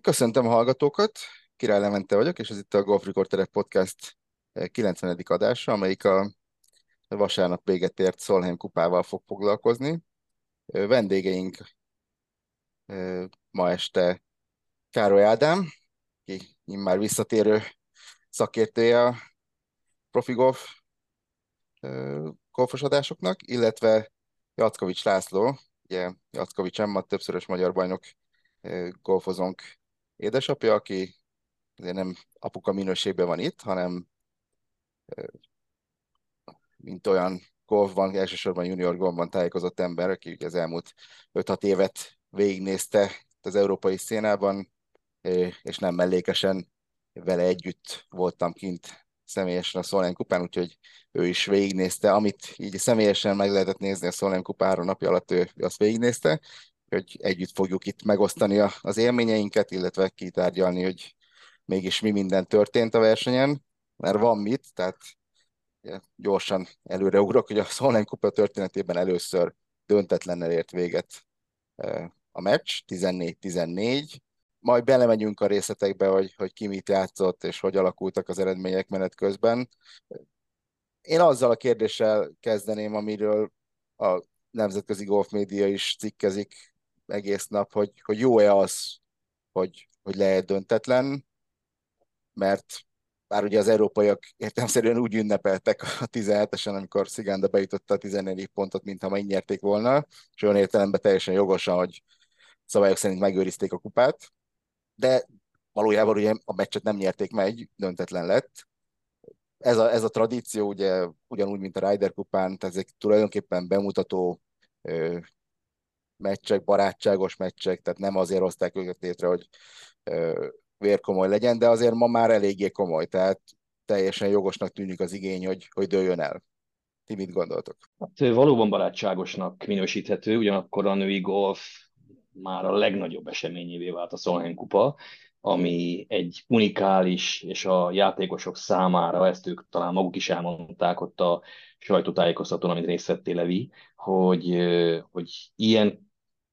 Köszöntöm a hallgatókat, Király Lemente vagyok, és ez itt a Golf Reporterek Podcast 90. adása, amelyik a vasárnap véget ért Szolheim kupával fog foglalkozni. Vendégeink ma este Károly Ádám, aki már visszatérő szakértője a profi golf golfosodásoknak, illetve Jackovics László, ugye Jackovics Emma, többszörös magyar bajnok golfozónk édesapja, aki azért nem apuka minőségben van itt, hanem mint olyan golfban, elsősorban junior golfban tájékozott ember, aki az elmúlt 5-6 évet végignézte az európai szénában, és nem mellékesen vele együtt voltam kint személyesen a Szolnán kupán, úgyhogy ő is végignézte, amit így személyesen meg lehetett nézni a Szolnán kupára napi alatt, ő azt végignézte, hogy együtt fogjuk itt megosztani a, az élményeinket, illetve kitárgyalni, hogy mégis mi minden történt a versenyen, mert van mit, tehát gyorsan előreugrok, hogy a Szolnán kupa történetében először döntetlennel ért véget a meccs, 14-14, majd belemegyünk a részletekbe, hogy, hogy ki mit játszott, és hogy alakultak az eredmények menet közben. Én azzal a kérdéssel kezdeném, amiről a nemzetközi golfmédia is cikkezik egész nap, hogy, hogy jó-e az, hogy, hogy lehet döntetlen, mert bár ugye az európaiak értelmszerűen úgy ünnepeltek a 17-esen, amikor Szigánda bejutotta a 14 pontot, mintha megnyerték volna, és olyan értelemben teljesen jogosan, hogy szabályok szerint megőrizték a kupát, de valójában ugye a meccset nem nyerték meg, döntetlen lett. Ez a, ez a tradíció ugye ugyanúgy, mint a Ryder kupán, tehát ezek tulajdonképpen bemutató meccsek, barátságos meccsek, tehát nem azért hozták őket létre, hogy ö, vérkomoly legyen, de azért ma már eléggé komoly, tehát teljesen jogosnak tűnik az igény, hogy, hogy dőljön el. Ti mit gondoltok? Hát valóban barátságosnak minősíthető, ugyanakkor a női golf már a legnagyobb eseményévé vált a Solheim kupa, ami egy unikális, és a játékosok számára, ezt ők talán maguk is elmondták ott a sajtótájékoztatón, amit részt vettél Levi, hogy, hogy ilyen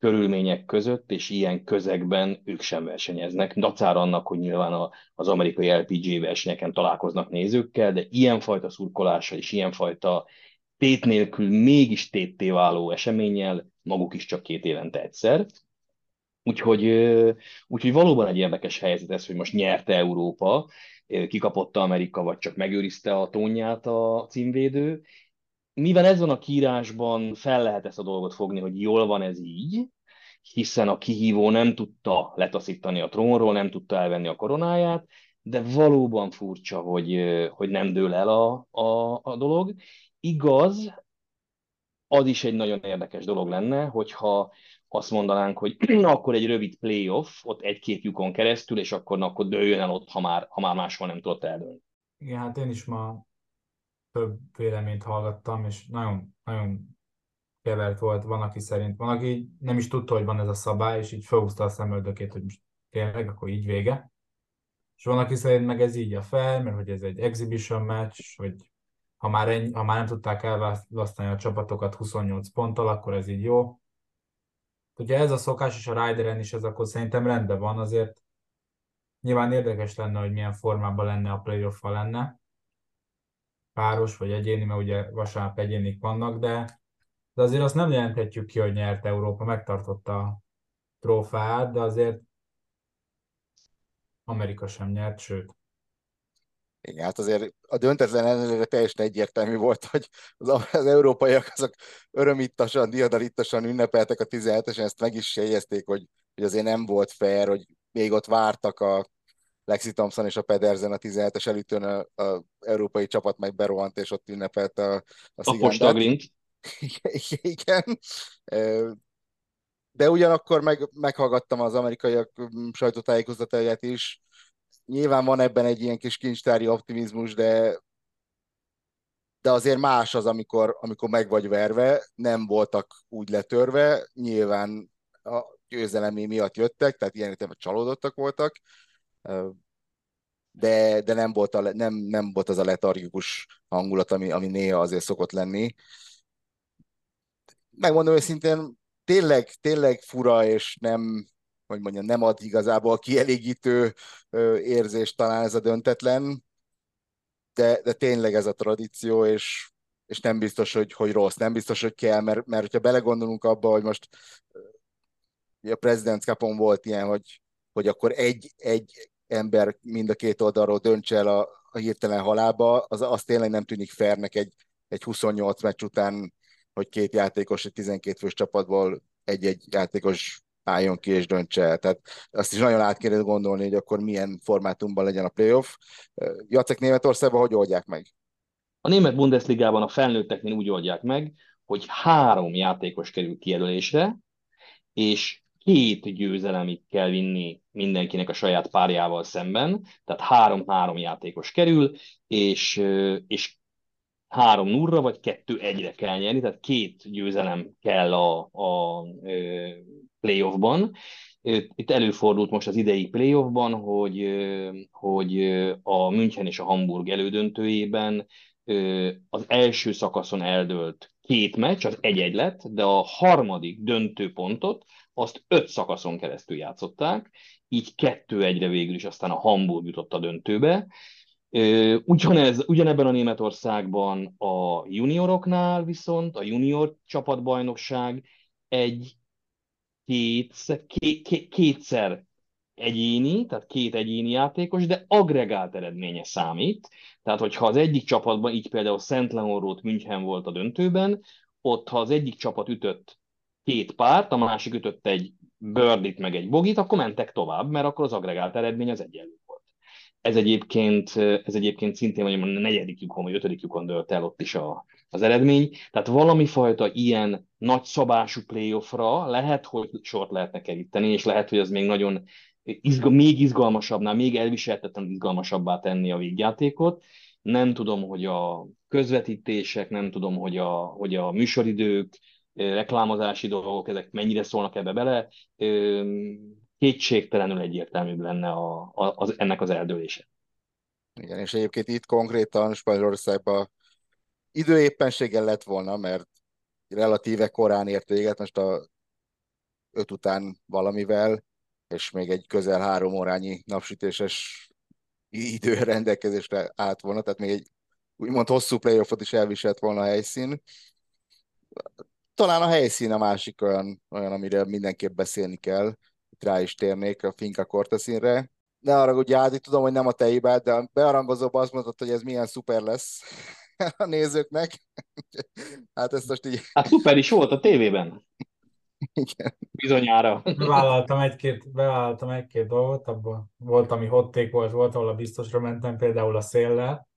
körülmények között és ilyen közegben ők sem versenyeznek. Dacára annak, hogy nyilván az amerikai LPG versenyeken találkoznak nézőkkel, de ilyenfajta szurkolással és ilyenfajta tét nélkül mégis tétté váló eseménnyel maguk is csak két évente egyszer. Úgyhogy, úgyhogy valóban egy érdekes helyzet ez, hogy most nyerte Európa, kikapotta Amerika, vagy csak megőrizte a tónját a címvédő. Mivel ez van a kiírásban, fel lehet ezt a dolgot fogni, hogy jól van ez így, hiszen a kihívó nem tudta letaszítani a trónról, nem tudta elvenni a koronáját, de valóban furcsa, hogy, hogy nem dől el a, a, a dolog. Igaz, az is egy nagyon érdekes dolog lenne, hogyha azt mondanánk, hogy akkor egy rövid playoff, ott egy-két lyukon keresztül, és akkor, akkor dőljön el ott, ha már, ha már máshol nem tudott eldőlni. Igen, hát én is ma több véleményt hallgattam, és nagyon, nagyon kevert volt, van, aki szerint, van, aki nem is tudta, hogy van ez a szabály, és így felhúzta a szemöldökét, hogy most tényleg, akkor így vége. És van, aki szerint meg ez így a fel, mert hogy ez egy exhibition match, hogy ha már, ennyi, ha már nem tudták elválasztani a csapatokat 28 ponttal, akkor ez így jó. Ugye ez a szokás, és a Rideren is ez akkor szerintem rendben van, azért nyilván érdekes lenne, hogy milyen formában lenne a playoff lenne. Páros vagy egyéni, mert ugye vasárnap egyénik vannak, de, de azért azt nem jelenthetjük ki, hogy nyert Európa, megtartotta a trófeát, de azért Amerika sem nyert, sőt. Igen, hát azért a döntetlen ellenére teljesen egyértelmű volt, hogy az, az európaiak azok örömittasan, diadalittasan ünnepeltek a 17-esen, ezt meg is jegyezték, hogy, hogy azért nem volt fair, hogy még ott vártak a Lexi Thompson és a Pedersen a 17-es elütőn a, a európai csapat meg berohant, és ott ünnepelt a, a A Igen. De ugyanakkor meg, meghallgattam az amerikaiak sajtótájékoztatóját is, nyilván van ebben egy ilyen kis kincstári optimizmus, de de azért más az, amikor, amikor meg vagy verve, nem voltak úgy letörve, nyilván a győzelemé miatt jöttek, tehát ilyen értelemben csalódottak voltak, de, de nem, volt a, nem, nem volt az a letargikus hangulat, ami, ami néha azért szokott lenni. Megmondom őszintén, tényleg, tényleg fura, és nem, hogy mondjam, nem ad igazából kielégítő érzést talán ez a döntetlen, de, de tényleg ez a tradíció, és, és nem biztos, hogy, hogy rossz, nem biztos, hogy kell, mert, mert hogyha belegondolunk abba, hogy most a President's Cup-on volt ilyen, hogy, hogy akkor egy, egy ember mind a két oldalról döntse el a, a hirtelen halába, az, az tényleg nem tűnik fairnek egy, egy 28 meccs után, hogy két játékos egy 12 fős csapatból egy-egy játékos álljon ki és döntse el. Tehát azt is nagyon át kéne gondolni, hogy akkor milyen formátumban legyen a playoff. Jacek Németországban hogy oldják meg? A német Bundesligában a felnőtteknél úgy oldják meg, hogy három játékos kerül kijelölésre, és két győzelemig kell vinni mindenkinek a saját párjával szemben, tehát három-három játékos kerül, és, és három nurra vagy kettő egyre kell nyerni, tehát két győzelem kell a, a playoffban. Itt előfordult most az idei playoffban, hogy, hogy a München és a Hamburg elődöntőjében az első szakaszon eldőlt két meccs, az egy-egy lett, de a harmadik döntőpontot azt öt szakaszon keresztül játszották, így kettő egyre végül is aztán a Hamburg jutott a döntőbe. Ugyanez, ugyanebben a Németországban a junioroknál viszont a junior csapatbajnokság egy kétszer, ké, ké, kétszer egyéni, tehát két egyéni játékos, de agregált eredménye számít. Tehát, hogyha az egyik csapatban, így például Szent Leonrót München volt a döntőben, ott ha az egyik csapat ütött két párt, a másik ütött egy birdit meg egy bogit, akkor mentek tovább, mert akkor az agregált eredmény az egyenlő volt. Ez egyébként, ez egyébként szintén vagy a negyedik lyukon, vagy ötödik lyukon dölt el ott is a, az eredmény. Tehát valami fajta ilyen nagyszabású playoffra lehet, hogy sort lehetne keríteni, és lehet, hogy az még nagyon izga, még izgalmasabbnál, még elviselhetetlen izgalmasabbá tenni a végjátékot. Nem tudom, hogy a közvetítések, nem tudom, hogy a, hogy a műsoridők, reklámozási dolgok, ezek mennyire szólnak ebbe bele, kétségtelenül egyértelműbb lenne a, a, az, ennek az eldőlése. Igen, és egyébként itt konkrétan Spanyolországban időéppenséggel lett volna, mert relatíve korán ért véget, most a öt után valamivel, és még egy közel három órányi napsütéses idő rendelkezésre állt volna, tehát még egy úgymond hosszú playoffot is elviselt volna a helyszín talán a helyszín a másik olyan, olyan amire mindenképp beszélni kell. Itt rá is térnék a Finka Kortaszínre. Ne arra, hogy Ádi, tudom, hogy nem a te hibád, de a bearangozóban azt mondtad, hogy ez milyen szuper lesz a nézőknek. hát ezt most így... Hát szuper is volt a tévében. Igen. Bizonyára. Bevállaltam egy-két, bevállaltam egy-két dolgot, abban volt, ami hotték volt, volt, ahol a biztosra mentem, például a széllel,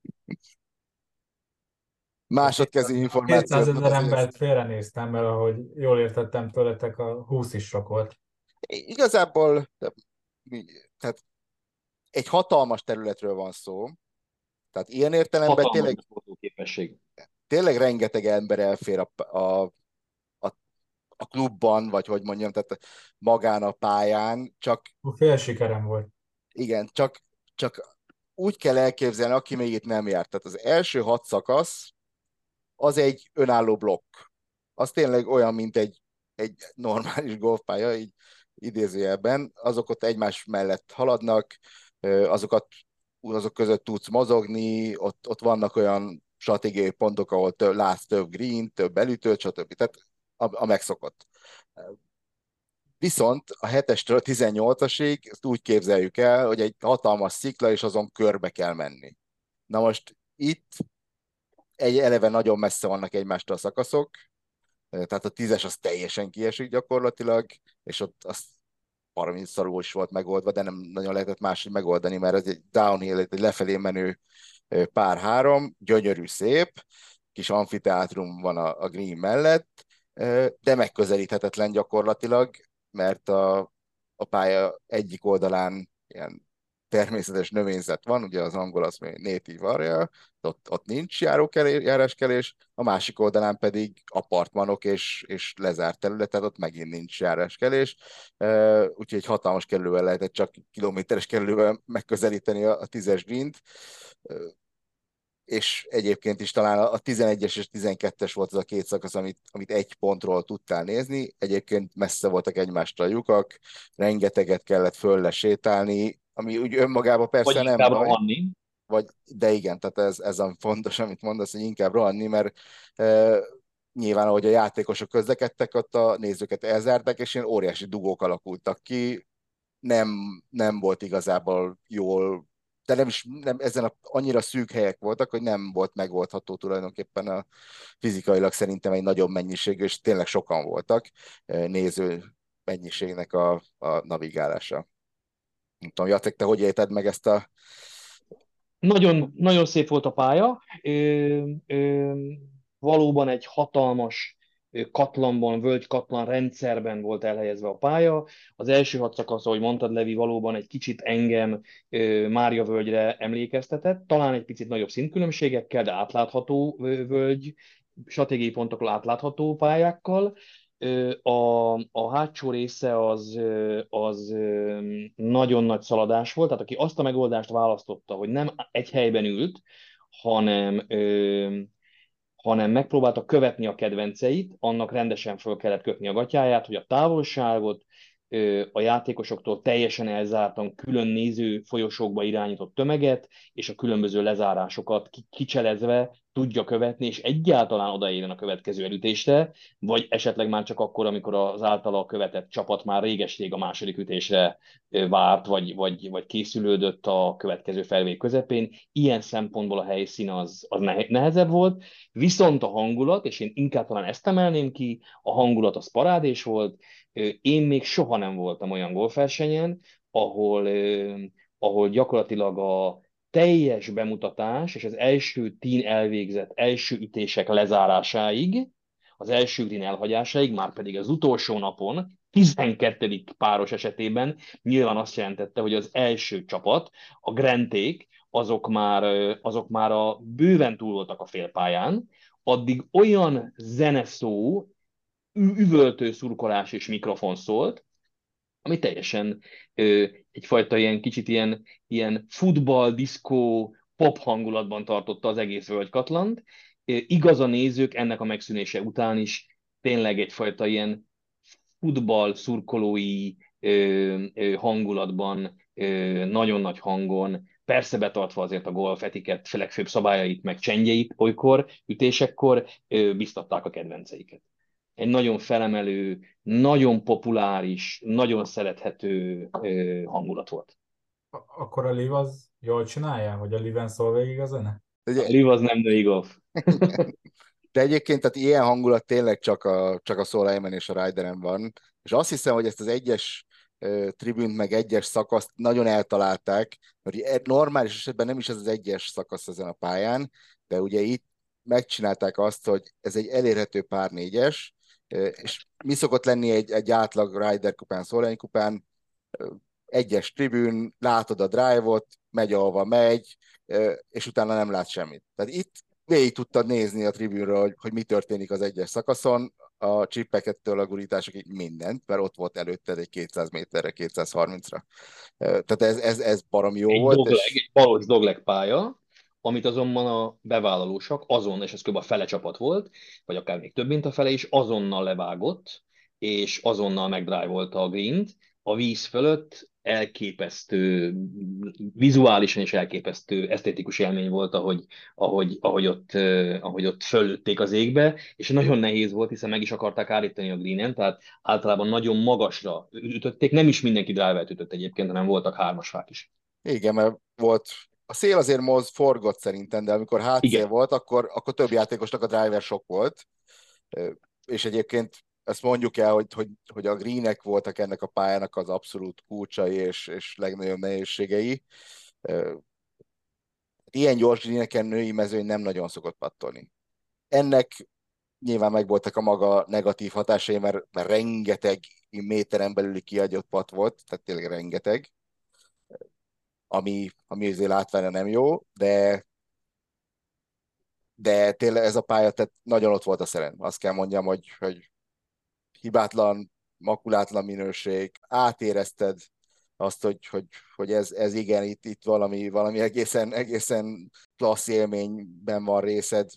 másodkezi információ. 200 ezer embert félrenéztem, mert ahogy jól értettem tőletek, a 20 is sok volt. Igazából tehát egy hatalmas területről van szó, tehát ilyen értelemben hatalmas tényleg, képesség. tényleg rengeteg ember elfér a, a, a, a klubban, vagy hogy mondjam, tehát magán a pályán, csak... Fél sikerem volt. Igen, csak, csak úgy kell elképzelni, aki még itt nem járt. Tehát az első hat szakasz, az egy önálló blokk. Az tényleg olyan, mint egy, egy normális golfpálya, így idézőjelben. Azok ott egymás mellett haladnak, azokat azok között tudsz mozogni, ott, ott vannak olyan stratégiai pontok, ahol több, látsz több green, több elütőt, stb. Tehát a, a megszokott. Viszont a 7-estől a 18-asig ezt úgy képzeljük el, hogy egy hatalmas szikla, és azon körbe kell menni. Na most itt egy eleve nagyon messze vannak egymástól a szakaszok, tehát a tízes az teljesen kiesik gyakorlatilag, és ott az valami is volt megoldva, de nem nagyon lehetett máshogy megoldani, mert ez egy downhill, egy lefelé menő pár három, gyönyörű szép, kis amfiteátrum van a, a green mellett, de megközelíthetetlen gyakorlatilag, mert a, a pálya egyik oldalán ilyen természetes növényzet van, ugye az angol az még native area, ott, ott nincs járáskelés, a másik oldalán pedig apartmanok és, és lezárt terület, tehát ott megint nincs járáskelés, úgyhogy egy hatalmas kerülővel lehetett csak kilométeres kerülővel megközelíteni a, a tízes green és egyébként is talán a 11-es és 12-es volt az a két szakasz, amit, amit egy pontról tudtál nézni. Egyébként messze voltak egymástól a lyukak, rengeteget kellett fölle sétálni, ami úgy önmagában persze Vagy nem baj. rohanni. Vagy, de igen, tehát ez, ez a fontos, amit mondasz, hogy inkább rohanni, mert e, nyilván, ahogy a játékosok közlekedtek, ott a nézőket elzárták, és ilyen óriási dugók alakultak ki, nem, nem volt igazából jól de nem is nem, ezen a, annyira szűk helyek voltak, hogy nem volt megoldható tulajdonképpen a fizikailag szerintem egy nagyobb mennyiség, és tényleg sokan voltak néző mennyiségnek a, a navigálása. Nem tudom, Jacek, te hogy élted meg ezt a... Nagyon, nagyon szép volt a pálya. Ö, ö, valóban egy hatalmas katlanban, völgykatlan rendszerben volt elhelyezve a pálya. Az első hat szakasz, ahogy mondtad, Levi, valóban egy kicsit engem Mária völgyre emlékeztetett, talán egy picit nagyobb szintkülönbségekkel, de átlátható völgy, stratégiai pontokról átlátható pályákkal. A, a hátsó része az, az nagyon nagy szaladás volt, tehát aki azt a megoldást választotta, hogy nem egy helyben ült, hanem hanem megpróbálta követni a kedvenceit, annak rendesen föl kellett kötni a gatyáját, hogy a távolságot a játékosoktól teljesen elzártan külön néző folyosókba irányított tömeget, és a különböző lezárásokat kicselezve tudja követni, és egyáltalán odaérjen a következő elütésre, vagy esetleg már csak akkor, amikor az általa követett csapat már réges-rég a második ütésre várt, vagy, vagy, vagy készülődött a következő felvé közepén. Ilyen szempontból a helyszín az, az nehezebb volt, viszont a hangulat, és én inkább talán ezt emelném ki, a hangulat az parádés volt, én még soha nem voltam olyan golfversenyen, ahol, ahol gyakorlatilag a teljes bemutatás és az első tín elvégzett első ütések lezárásáig, az első tín elhagyásáig, már pedig az utolsó napon, 12. páros esetében nyilván azt jelentette, hogy az első csapat, a Grenték, azok már, azok már a bőven túl voltak a félpályán, addig olyan zeneszó, üvöltő szurkolás és mikrofon szólt, ami teljesen ö, egyfajta ilyen kicsit ilyen, ilyen futball, diszkó, pop hangulatban tartotta az egész völgykatlant. Igaz a nézők ennek a megszűnése után is tényleg egyfajta ilyen futball szurkolói ö, ö, hangulatban, ö, nagyon nagy hangon, persze betartva azért a golf etiket legfőbb szabályait, meg csendjeit olykor, ütésekkor ö, biztatták a kedvenceiket egy nagyon felemelő, nagyon populáris, nagyon szerethető hangulat volt. Akkor a Liv az jól csinálja, hogy a Liven szól végig a zene? A Liv az nem női golf. De egyébként tehát ilyen hangulat tényleg csak a, csak a Soul és a Rideren van, és azt hiszem, hogy ezt az egyes tribünt, meg egyes szakaszt nagyon eltalálták, mert normális esetben nem is ez az egyes szakasz ezen a pályán, de ugye itt megcsinálták azt, hogy ez egy elérhető pár négyes, és mi szokott lenni egy, egy átlag Ryder kupán, Szolányi kupán, egyes tribűn, látod a drive-ot, megy ahova megy, és utána nem lát semmit. Tehát itt végig tudtad nézni a tribűnről, hogy, hogy mi történik az egyes szakaszon, a csippekettől a gurításokig mindent, mert ott volt előtted egy 200 méterre, 230-ra. Tehát ez, ez, ez barom jó egy volt. Dogleg, és... Egy balos dogleg pálya, amit azonban a bevállalósak azon, és ez kb. a fele csapat volt, vagy akár még több, mint a fele is, azonnal levágott, és azonnal megdrive a green a víz fölött elképesztő, vizuálisan is elképesztő esztétikus élmény volt, ahogy, ahogy, ahogy, ott, ahogy ott fölötték az égbe, és nagyon nehéz volt, hiszen meg is akarták állítani a greenen, tehát általában nagyon magasra ütötték, nem is mindenki drive ütött egyébként, hanem voltak hármas fák is. Igen, mert volt a szél azért moz forgott szerintem, de amikor hátszél Igen. volt, akkor, akkor több játékosnak a driver sok volt. És egyébként ezt mondjuk el, hogy, hogy, hogy a greenek voltak ennek a pályának az abszolút kulcsai és, és legnagyobb nehézségei. Ilyen gyors greeneken női mezőny nem nagyon szokott pattolni. Ennek nyilván megvoltak a maga negatív hatásai, mert, mert rengeteg méteren belüli kiadott pat volt, tehát tényleg rengeteg ami, ami azért látványra nem jó, de de tényleg ez a pálya, tehát nagyon ott volt a szerem. Azt kell mondjam, hogy, hogy hibátlan, makulátlan minőség, átérezted azt, hogy, hogy, hogy ez, ez igen, itt, itt valami, valami egészen, egészen klassz élményben van részed.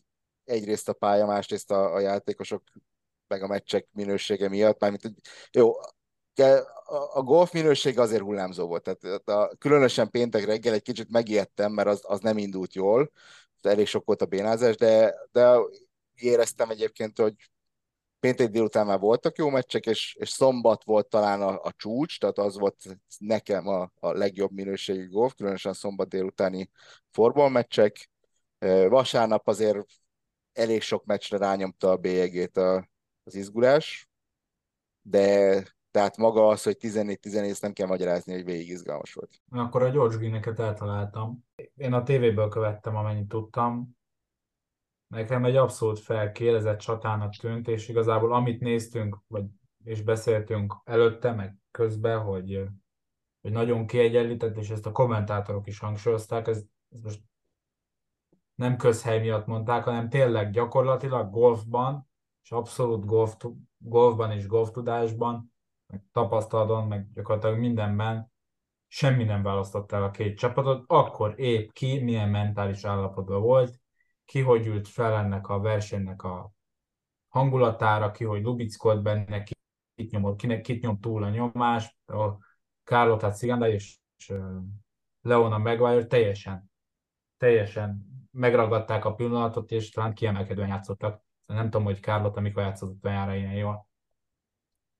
Egyrészt a pálya, másrészt a, a játékosok meg a meccsek minősége miatt, mármint, jó, a golf minőség azért hullámzó volt. Tehát a, különösen péntek reggel egy kicsit megijedtem, mert az, az nem indult jól, elég sok volt a bénázás, de, de éreztem egyébként, hogy péntek délután már voltak jó meccsek, és, és szombat volt talán a, a csúcs, tehát az volt nekem a, a legjobb minőségű golf, különösen szombat délutáni meccsek. Vasárnap azért elég sok meccsre rányomta a bélyegét a, az izgulás, de tehát maga az, hogy 14-14, ezt nem kell magyarázni, hogy végig izgalmas volt. Akkor a George Green-eket eltaláltam. Én a tévéből követtem, amennyit tudtam. Nekem egy abszolút felkérezett csatának tűnt, és igazából amit néztünk, vagy és beszéltünk előtte, meg közben, hogy, hogy nagyon kiegyenlített, és ezt a kommentátorok is hangsúlyozták, ez, ez most nem közhely miatt mondták, hanem tényleg gyakorlatilag golfban, és abszolút golf, golfban és golftudásban meg tapasztalaton, meg gyakorlatilag mindenben semmi nem választott el a két csapatot, akkor épp ki milyen mentális állapotban volt, ki hogy ült fel ennek a versenynek a hangulatára, ki hogy lubickolt benne, ki kit nyomott, kinek kit nyom túl a nyomás, a Carlota Ciganda és, és Leona Maguire teljesen, teljesen megragadták a pillanatot, és talán kiemelkedően játszottak. Nem tudom, hogy Carlota mikor játszott olyan ilyen jól.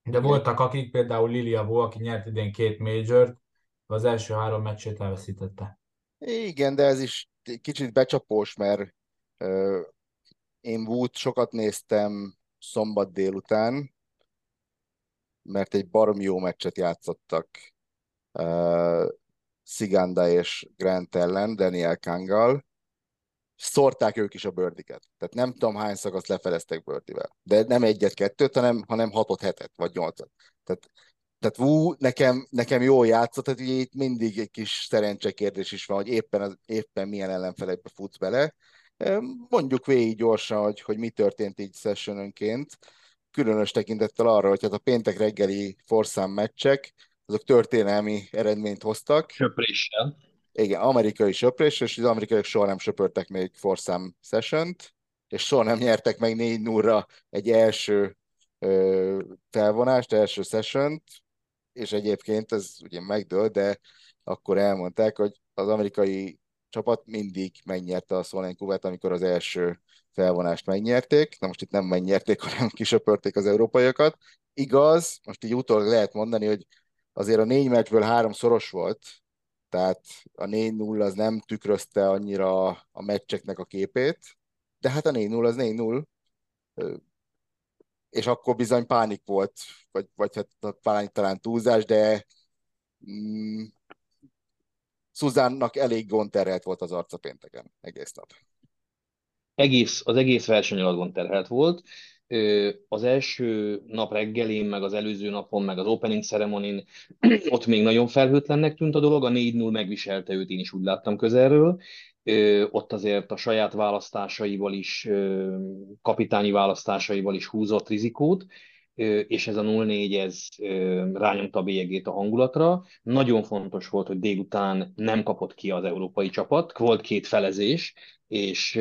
De voltak akik, például Lilia Vo, aki nyert idén két major az első három meccsét elveszítette. Igen, de ez is kicsit becsapós, mert uh, én Wood sokat néztem szombat délután, mert egy barom jó meccset játszottak uh, Sziganda és Grant ellen, Daniel Kangal, szórták ők is a bőrdiket. Tehát nem tudom hány szakasz lefeleztek bőrdivel. De nem egyet-kettőt, hanem, hanem hatot, hetet, vagy nyolcat. Tehát, tehát Wu nekem, nekem jól játszott, tehát ugye itt mindig egy kis szerencse kérdés is van, hogy éppen, az, éppen milyen ellenfelekbe futsz bele. Mondjuk végig gyorsan, hogy, hogy mi történt így sessionönként, különös tekintettel arra, hogy hát a péntek reggeli forszám meccsek, azok történelmi eredményt hoztak. Söpréssel igen, amerikai söprés, és az amerikaiak soha nem söpörtek még forszám session és soha nem nyertek meg 4 0 egy első ö, felvonást, első session és egyébként ez ugye megdőlt, de akkor elmondták, hogy az amerikai csapat mindig megnyerte a Szolén amikor az első felvonást megnyerték. Na most itt nem megnyerték, hanem kisöpörték az európaiakat. Igaz, most így utólag lehet mondani, hogy azért a négy meccsből három szoros volt, tehát a 4-0 az nem tükrözte annyira a meccseknek a képét, de hát a 4-0 az 4-0, és akkor bizony pánik volt, vagy, vagy hát pánik talán túlzás, de mm, Szuzánnak elég gond terhelt volt az arca pénteken egész nap. Egész, az egész verseny alatt gond terhelt volt, az első nap reggelén, meg az előző napon, meg az opening ceremonin ott még nagyon felhőtlennek tűnt a dolog, a 4-0 megviselte őt, én is úgy láttam közelről. Ott azért a saját választásaival is, kapitányi választásaival is húzott rizikót, és ez a 0-4 ez rányomta a bélyegét a hangulatra. Nagyon fontos volt, hogy délután nem kapott ki az európai csapat, volt két felezés, és,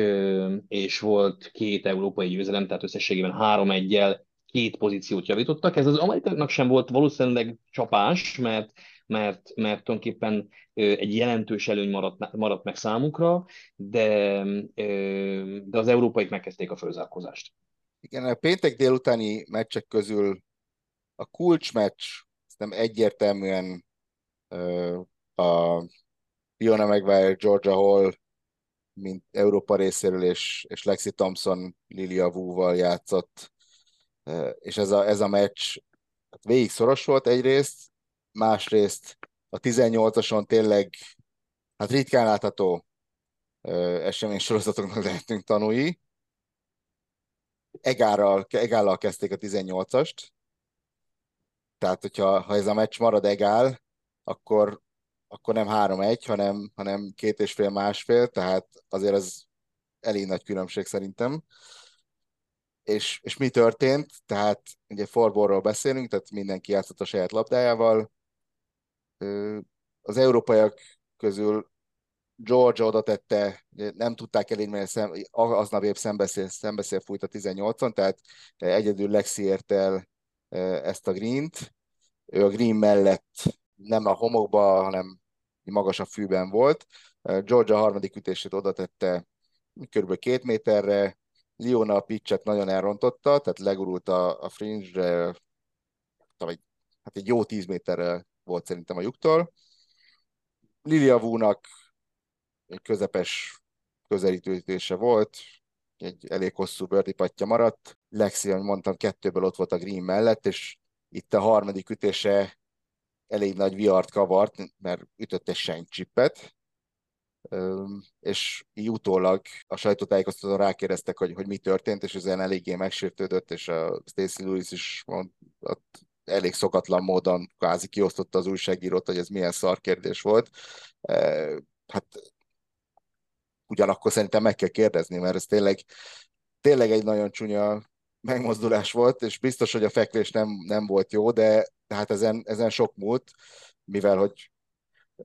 és volt két európai győzelem, tehát összességében három egyel két pozíciót javítottak. Ez az amerikaiaknak sem volt valószínűleg csapás, mert, mert, mert tulajdonképpen egy jelentős előny maradt, maradt meg számukra, de, de az európaik megkezdték a fölzárkózást. Igen, a péntek délutáni meccsek közül a kulcsmeccs nem egyértelműen a Fiona Maguire, Georgia Hall mint Európa részéről, és, és Lexi Thompson Lilia Wu-val játszott, és ez a, ez a meccs hát végig szoros volt egyrészt, másrészt a 18-ason tényleg hát ritkán látható esemény sorozatoknak lehetünk tanulni. Egárral, egállal kezdték a 18-ast, tehát hogyha ha ez a meccs marad egál, akkor akkor nem 3-1, hanem, hanem két és fél másfél, tehát azért az elég nagy különbség szerintem. És, és mi történt? Tehát ugye forborról beszélünk, tehát mindenki játszott a saját labdájával. az európaiak közül Georgia oda tette, nem tudták elérni, mert szem, aznap épp szembeszél, szembeszél fújt a 18-on, tehát egyedül Lexi ért el ezt a Green-t. Ő a Green mellett nem a homokba, hanem magasabb fűben volt. Georgia harmadik ütését oda tette kb. két méterre, Liona a pitchet nagyon elrontotta, tehát legurult a, a fringe-re, hát egy jó 10 méterre volt szerintem a lyuktól. Lilia Wu-nak egy közepes közelítőítése volt, egy elég hosszú birdie patja maradt. Lexi, ahogy mondtam, kettőből ott volt a green mellett, és itt a harmadik ütése elég nagy viart kavart, mert ütött egy senkcsippet, és így utólag a sajtótájékoztatón rákérdeztek, hogy, hogy mi történt, és ezen eléggé megsértődött, és a Stacey Lewis is mond, ott elég szokatlan módon kvázi kiosztotta az újságírót, hogy ez milyen szar kérdés volt. Hát ugyanakkor szerintem meg kell kérdezni, mert ez tényleg, tényleg egy nagyon csúnya megmozdulás volt, és biztos, hogy a feklés nem, nem volt jó, de hát ezen, ezen sok múlt, mivel hogy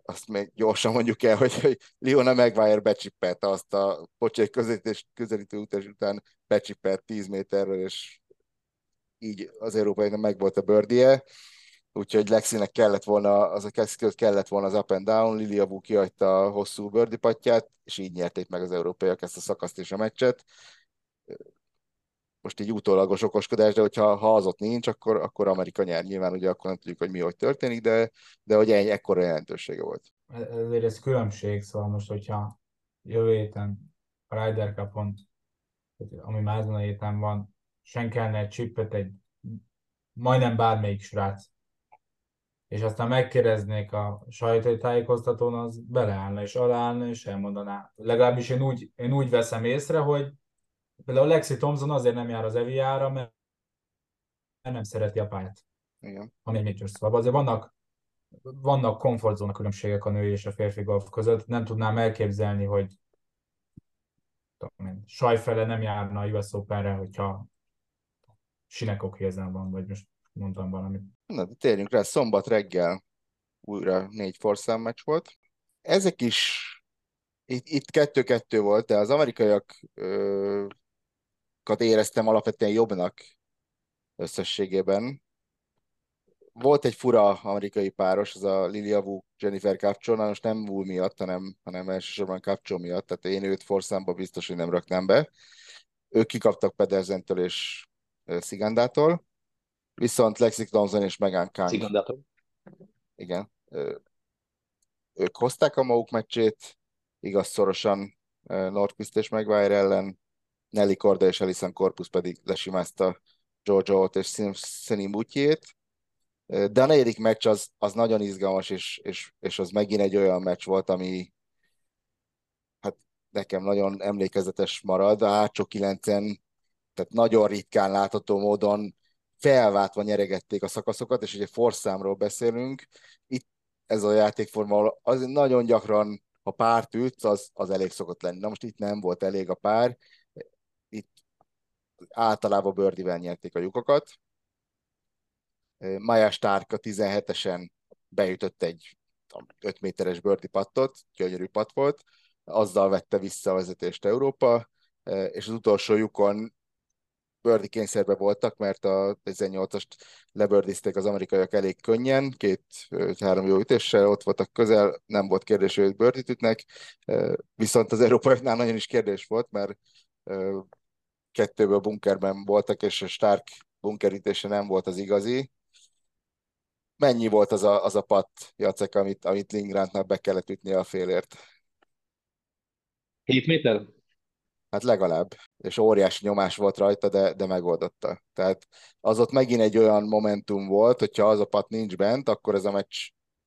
azt még gyorsan mondjuk el, hogy, hogy Leona Maguire becsippelte azt a pocsék közelítés, közelítő utas után becsippelt 10 méterről, és így az európai meg volt a birdie úgyhogy Lexinek kellett volna, az a kezdőt kellett volna az up and down, Lilia Wu kihagyta a hosszú birdie patját, és így nyerték meg az európaiak ezt a szakaszt és a meccset. Most így utólagos okoskodás, de hogyha ha az ott nincs, akkor, akkor Amerika nyer. Nyilván ugye akkor nem tudjuk, hogy mi hogy történik, de, de hogy ennyi, ekkora jelentősége volt. Ezért ez különbség, szóval most, hogyha jövő héten a Ryder Cup-on, ami már ezen a héten van, sen kellene egy csippet egy majdnem bármelyik srác és aztán megkérdeznék a sajtótájékoztatón, az beleállna és aláállna, és elmondaná. Legalábbis én úgy, én úgy veszem észre, hogy például Lexi Thompson azért nem jár az Eviára, mert nem szereti a pályát. Igen. Ami egy major szóval. Azért vannak, vannak komfortzóna különbségek a női és a férfi golf között. Nem tudnám elképzelni, hogy tudom sajfele nem járna a US Open-re, hogyha Sinekok van, vagy most mondtam valamit. Na, de térjünk rá, szombat reggel újra négy forszám meccs volt. Ezek is, itt, itt kettő-kettő volt, de az amerikaiak ö, éreztem alapvetően jobbnak összességében. Volt egy fura amerikai páros, az a Lilia Wu Jennifer Capcho, most nem Wu miatt, hanem, hanem elsősorban Capcho miatt, tehát én őt forszámba biztos, hogy nem raknám be. Ők kikaptak Pedersentől és Szigandától Viszont Lexi Thompson és Megan Kang. Igen. Ők hozták a maguk meccsét, igaz szorosan Nordquist és Maguire ellen, Nelly Korda és Alison Corpus pedig lesimázta Jojo és Szeni Mutjét. De a negyedik meccs az, az nagyon izgalmas, és, és, és az megint egy olyan meccs volt, ami hát nekem nagyon emlékezetes marad. A hátsó kilencen, tehát nagyon ritkán látható módon felváltva nyeregették a szakaszokat, és ugye forszámról beszélünk, itt ez a játékforma, az nagyon gyakran, ha párt ütsz, az, az elég szokott lenni. Na most itt nem volt elég a pár, itt általában bőrdivel nyerték a lyukokat. Maja Stark a 17-esen beütött egy 5 méteres bőrdi pattot, gyönyörű pat volt, azzal vette vissza a vezetést Európa, és az utolsó lyukon bőrdi kényszerbe voltak, mert a 18-ast lebördizték az amerikaiak elég könnyen, két-három jó ütéssel, ott voltak közel, nem volt kérdés, hogy bőrdit ütnek, viszont az európaiaknál nagyon is kérdés volt, mert kettőből bunkerben voltak, és a Stark bunkerítése nem volt az igazi. Mennyi volt az a, az a pat, Jacek, amit, amit Lingrantnak be kellett ütni a félért? 7 méter? Hát legalább, és óriási nyomás volt rajta, de, de megoldotta. Tehát az ott megint egy olyan momentum volt, hogyha az a pat nincs bent, akkor ez a meccs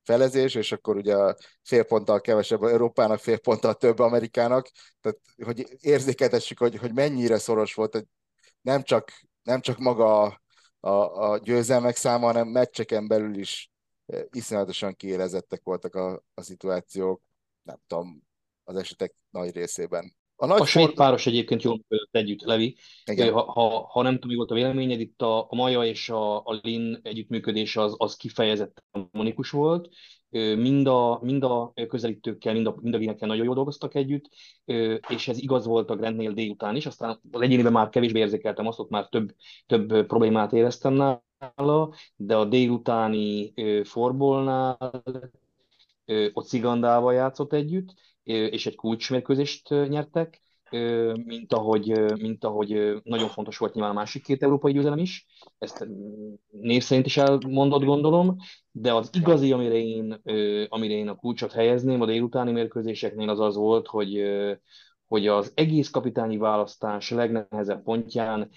felezés, és akkor ugye fél ponttal kevesebb Európának, fél ponttal több Amerikának, tehát hogy érzékeltessük, hogy, hogy mennyire szoros volt, hogy nem csak, nem csak maga a, a, a győzelmek száma, hanem meccseken belül is eh, iszonyatosan kiélezettek voltak a, a szituációk, nem tudom, az esetek nagy részében. A, nagy a svéd for... páros egyébként jól működött együtt, Levi. Ha, ha, ha nem tudom, mi volt a véleményed, itt a, a Maja és a, a Lin együttműködés az, az kifejezetten harmonikus volt, mind a, mind a közelítőkkel, mind a, mind a génekkel nagyon jól dolgoztak együtt, és ez igaz volt a Grandnél délután is, aztán az egyéniben már kevésbé érzékeltem azt, ott már több, több problémát éreztem nála, de a délutáni forbolnál ott Cigandával játszott együtt, és egy kulcsmérkőzést nyertek, mint ahogy, mint ahogy nagyon fontos volt nyilván a másik két európai győzelem is, ezt név szerint is elmondott gondolom, de az igazi, amire én, amire én a kulcsot helyezném a délutáni mérkőzéseknél az az volt, hogy, hogy az egész kapitányi választás legnehezebb pontján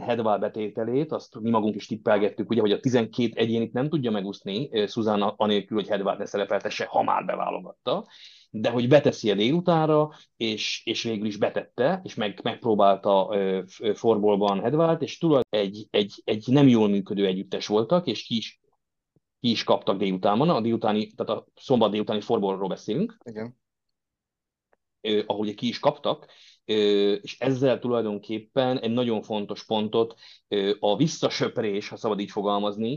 Hedvál betételét, azt mi magunk is tippelgettük, ugye, hogy a 12 egyénit nem tudja megúszni Susanna anélkül, hogy Hedvált ne szerepeltesse, ha már beválogatta, de hogy beteszi a délutánra, és, és végül is betette, és meg, megpróbálta forbolban Hedvált, és tulajdonképpen egy, egy, egy nem jól működő együttes voltak, és ki is, ki is kaptak délutánban, a délutáni, tehát a szombat délutáni forbolról beszélünk. Igen. ahogy ki is kaptak, és ezzel tulajdonképpen egy nagyon fontos pontot a visszasöprés, ha szabad így fogalmazni,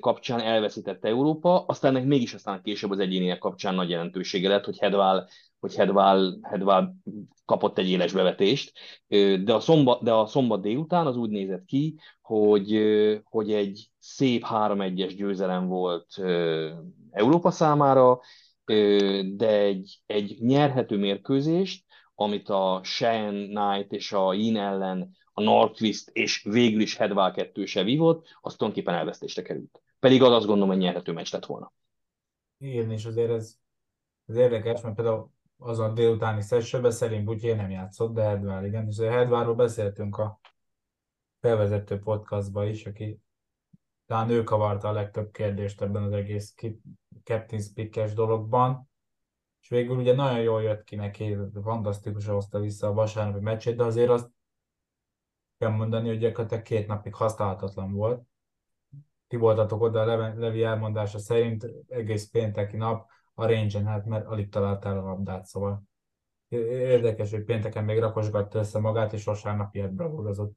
kapcsán elveszítette Európa, aztán ennek mégis aztán később az egyéniek kapcsán nagy jelentősége lett, hogy Hedvál hogy Hedvál, Hedvál kapott egy éles bevetést, de a, szombat, de a szombat délután az úgy nézett ki, hogy, hogy egy szép 3-1-es győzelem volt Európa számára, de egy, egy nyerhető mérkőzést, amit a Cheyenne Knight és a Yin ellen a Northwest és végül is Hedvál kettő se vívott, az tulajdonképpen elvesztésre került. Pedig az azt gondolom, hogy nyerhető meccs lett volna. Igen, és azért ez, ez érdekes, mert például azon délutáni szessőben Szelim Butyé nem játszott, de Hedvár igen. És a Hedvárról beszéltünk a felvezető podcastban is, aki talán ő kavarta a legtöbb kérdést ebben az egész Captain Speakers dologban és végül ugye nagyon jól jött ki neki, fantasztikus hozta vissza a vasárnapi meccsét, de azért azt kell mondani, hogy gyakorlatilag két napig használhatatlan volt. Ti voltatok oda a Levi elmondása szerint egész pénteki nap a range hát mert alig találtál a labdát, szóval érdekes, hogy pénteken még rakosgatta össze magát, és vasárnap ilyet bravúrozott.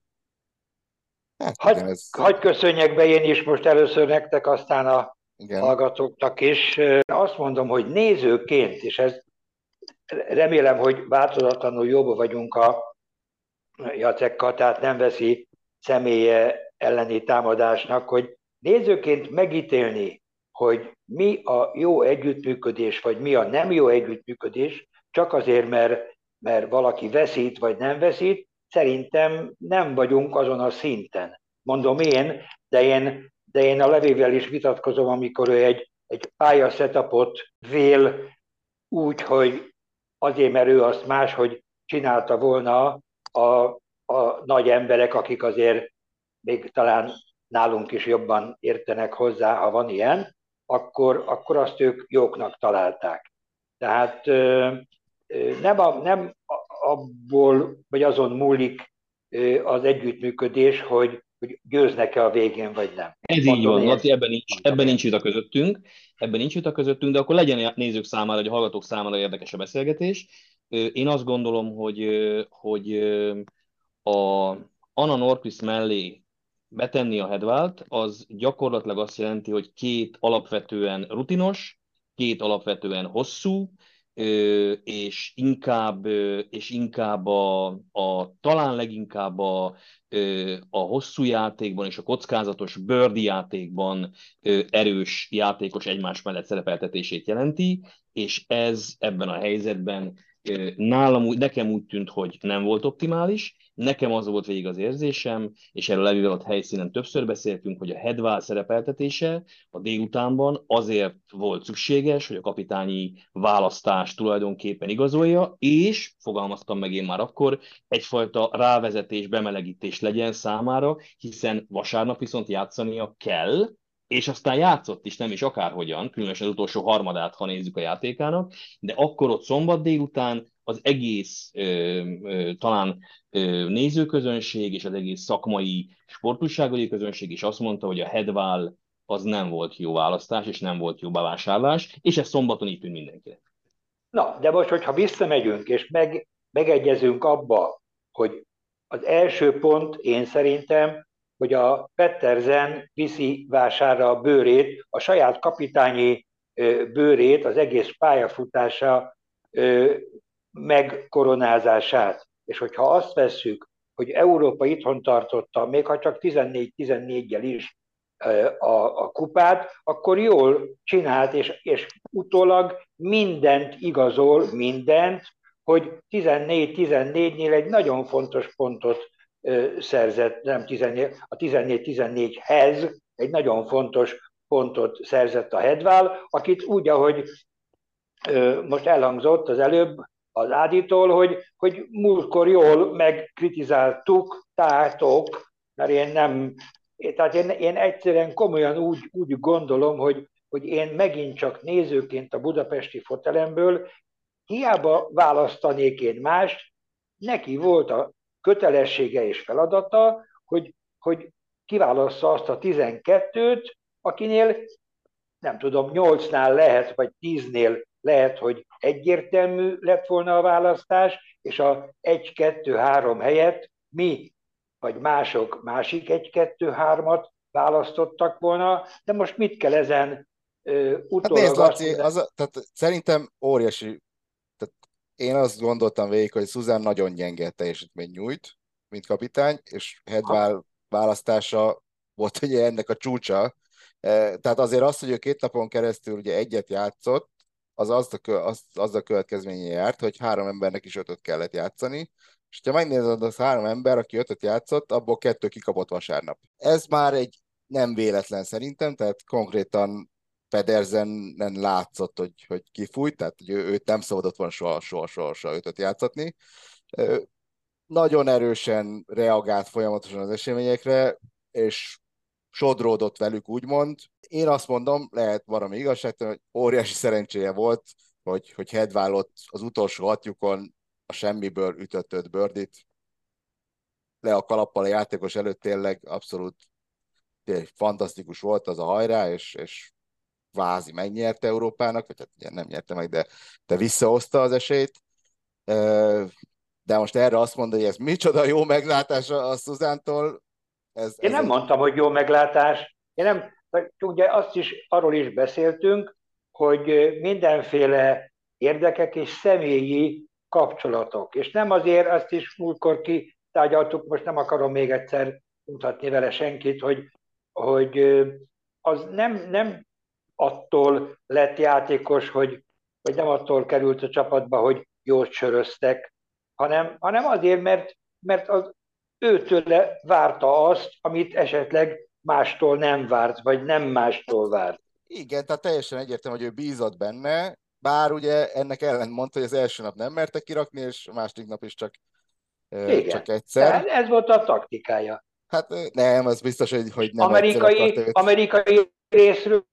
Hát, hagy, ez... hagy köszönjek be én is most először nektek, aztán a igen. hallgatóknak is. Azt mondom, hogy nézőként, és ez remélem, hogy változatlanul jobb vagyunk a Jacekkal, tehát nem veszi személye elleni támadásnak, hogy nézőként megítélni, hogy mi a jó együttműködés, vagy mi a nem jó együttműködés, csak azért, mert, mert valaki veszít, vagy nem veszít, szerintem nem vagyunk azon a szinten. Mondom én, de én de én a levével is vitatkozom, amikor ő egy, egy pálya setupot vél úgy, hogy azért, mert ő azt máshogy csinálta volna a, a nagy emberek, akik azért még talán nálunk is jobban értenek hozzá, ha van ilyen, akkor, akkor azt ők jóknak találták. Tehát nem, a, nem abból, vagy azon múlik az együttműködés, hogy hogy győznek-e a végén, vagy nem. Ez Mondom, így van, Laci, ebben nincs, ebben nincs vita közöttünk, ebben nincs vita közöttünk, de akkor legyen a nézők számára, vagy a hallgatók számára érdekes a beszélgetés. Én azt gondolom, hogy, hogy a Anna Norquist mellé betenni a headwalt, az gyakorlatilag azt jelenti, hogy két alapvetően rutinos, két alapvetően hosszú, és inkább, és inkább a, a talán leginkább a, a hosszú játékban és a kockázatos bőrdi játékban erős játékos egymás mellett szerepeltetését jelenti, és ez ebben a helyzetben nálam nekem úgy tűnt, hogy nem volt optimális, Nekem az volt végig az érzésem, és erről Levivel ott helyszínen többször beszéltünk, hogy a Hedvál szerepeltetése a délutánban azért volt szükséges, hogy a kapitányi választás tulajdonképpen igazolja, és, fogalmaztam meg én már akkor, egyfajta rávezetés, bemelegítés legyen számára, hiszen vasárnap viszont játszania kell, és aztán játszott is, nem is akárhogyan, különösen az utolsó harmadát, ha nézzük a játékának, de akkor ott szombat délután az egész ö, ö, talán ö, nézőközönség és az egész szakmai sportúságai közönség is azt mondta, hogy a Hedvál az nem volt jó választás, és nem volt jó bevásárlás, és ez szombaton így tűnt mindenkinek. Na, de most, hogyha visszamegyünk, és meg, megegyezünk abba, hogy az első pont én szerintem, hogy a Petterzen viszi vásárra a bőrét a saját kapitányi bőrét, az egész pályafutása megkoronázását. És hogyha azt vesszük, hogy Európa itthon tartotta, még ha csak 14-14-jel is a, a kupát, akkor jól csinált, és, és utólag mindent igazol, mindent, hogy 14-14-nél egy nagyon fontos pontot szerzett, nem 14, a 14-14-hez egy nagyon fontos pontot szerzett a Hedvál, akit úgy, ahogy most elhangzott az előbb az Áditól, hogy, hogy múltkor jól megkritizáltuk, tátok, mert én nem, tehát én, én egyszerűen komolyan úgy, úgy gondolom, hogy, hogy én megint csak nézőként a budapesti fotelemből hiába választanék én mást, neki volt a kötelessége és feladata, hogy, hogy kiválassza azt a 12-t, akinél nem tudom, 8-nál lehet, vagy 10-nél lehet, hogy egyértelmű lett volna a választás, és a 1-2-3 helyett mi, vagy mások másik 1-2-3-at választottak volna, de most mit kell ezen utólag... Hát nézd, Laci, az, tehát szerintem óriási én azt gondoltam végig, hogy Susan nagyon gyenge teljesítmény nyújt, mint kapitány, és Hedvál választása volt ugye ennek a csúcsa. E, tehát azért azt, hogy ő két napon keresztül ugye egyet játszott, az az a, az, az a következménye járt, hogy három embernek is ötöt kellett játszani, és ha megnézed az három ember, aki ötöt játszott, abból kettő kikapott vasárnap. Ez már egy nem véletlen szerintem, tehát konkrétan Pedersenen látszott, hogy, hogy kifújt, tehát hogy ő, őt nem szabadott volna soha, soha, soha, soha őt játszatni. Nagyon erősen reagált folyamatosan az eseményekre, és sodródott velük, úgymond. Én azt mondom, lehet valami igazság, hogy óriási szerencséje volt, hogy, hogy Hedválott az utolsó hatjukon a semmiből ütött öt bőrdit. Le a kalappal a játékos előtt tényleg abszolút tényleg fantasztikus volt az a hajrá, és, és kvázi megnyerte Európának, vagy hát nem nyerte meg, de, de visszahozta az esélyt. De most erre azt mondani, hogy ez micsoda jó meglátás a Szuzántól. Ez, Én ez nem egy... mondtam, hogy jó meglátás. Én nem, ugye azt is, arról is beszéltünk, hogy mindenféle érdekek és személyi kapcsolatok. És nem azért, azt is múltkor kitárgyaltuk, most nem akarom még egyszer mutatni vele senkit, hogy, hogy az nem, nem attól lett játékos, hogy, hogy nem attól került a csapatba, hogy jót söröztek, hanem, hanem azért, mert, mert az őtőle várta azt, amit esetleg mástól nem várt, vagy nem mástól várt. Igen, tehát teljesen egyértelmű, hogy ő bízott benne, bár ugye ennek ellen mondta, hogy az első nap nem merte kirakni, és a második nap is csak, Igen. csak egyszer. Tehát ez volt a taktikája. Hát nem, az biztos, hogy, hogy nem amerikai, amerikai részről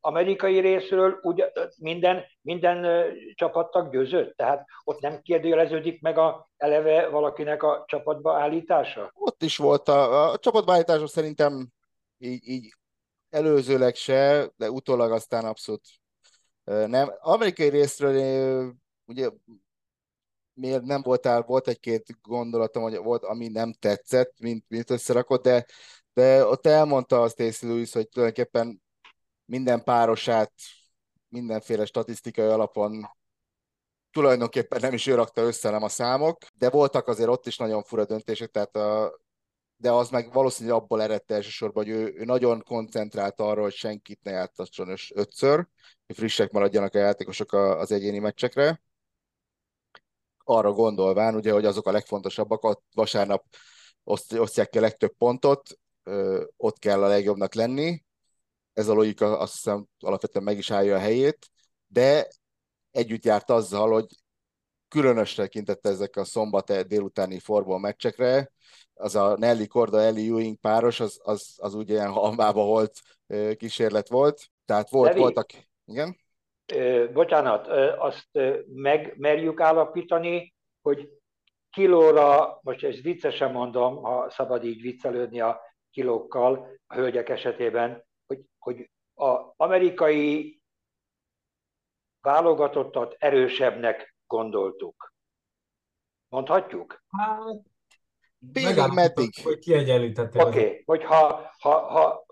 amerikai részről ugye minden, minden csapattag győzött? Tehát ott nem kérdőjeleződik meg a eleve valakinek a csapatba állítása? Ott is volt a, a csapatba állítása szerintem így, így előzőleg se, de utólag aztán abszolút nem. Amerikai részről ugye miért nem voltál, volt egy-két gondolatom, hogy volt, ami nem tetszett, mint, mint összerakott, de, de ott elmondta azt Stacey Lewis, hogy tulajdonképpen minden párosát mindenféle statisztikai alapon tulajdonképpen nem is ő rakta össze, nem a számok, de voltak azért ott is nagyon fura döntések, tehát a, de az meg valószínűleg abból eredte elsősorban, hogy ő, ő nagyon koncentrált arra, hogy senkit ne játszasson ötször, hogy frissek maradjanak a játékosok az egyéni meccsekre. Arra gondolván, ugye, hogy azok a legfontosabbak, ott vasárnap osztják ki a legtöbb pontot, ott kell a legjobbnak lenni, ez a logika azt hiszem alapvetően meg is állja a helyét, de együtt járt azzal, hogy különös tekintette ezek a szombat délutáni forból meccsekre, az a Nelly Korda, Ellie Ewing páros, az, az, az úgy ilyen halmába volt kísérlet volt, tehát volt, Levi, voltak, igen? Bocsánat, azt megmerjük állapítani, hogy kilóra, most ezt viccesen mondom, ha szabad így viccelődni a kilókkal a hölgyek esetében, hogy, az amerikai válogatottat erősebbnek gondoltuk. Mondhatjuk? Hát, Félig meddig. Hogy kiegyenlítette. Oké, okay. hogy ha, ha, ha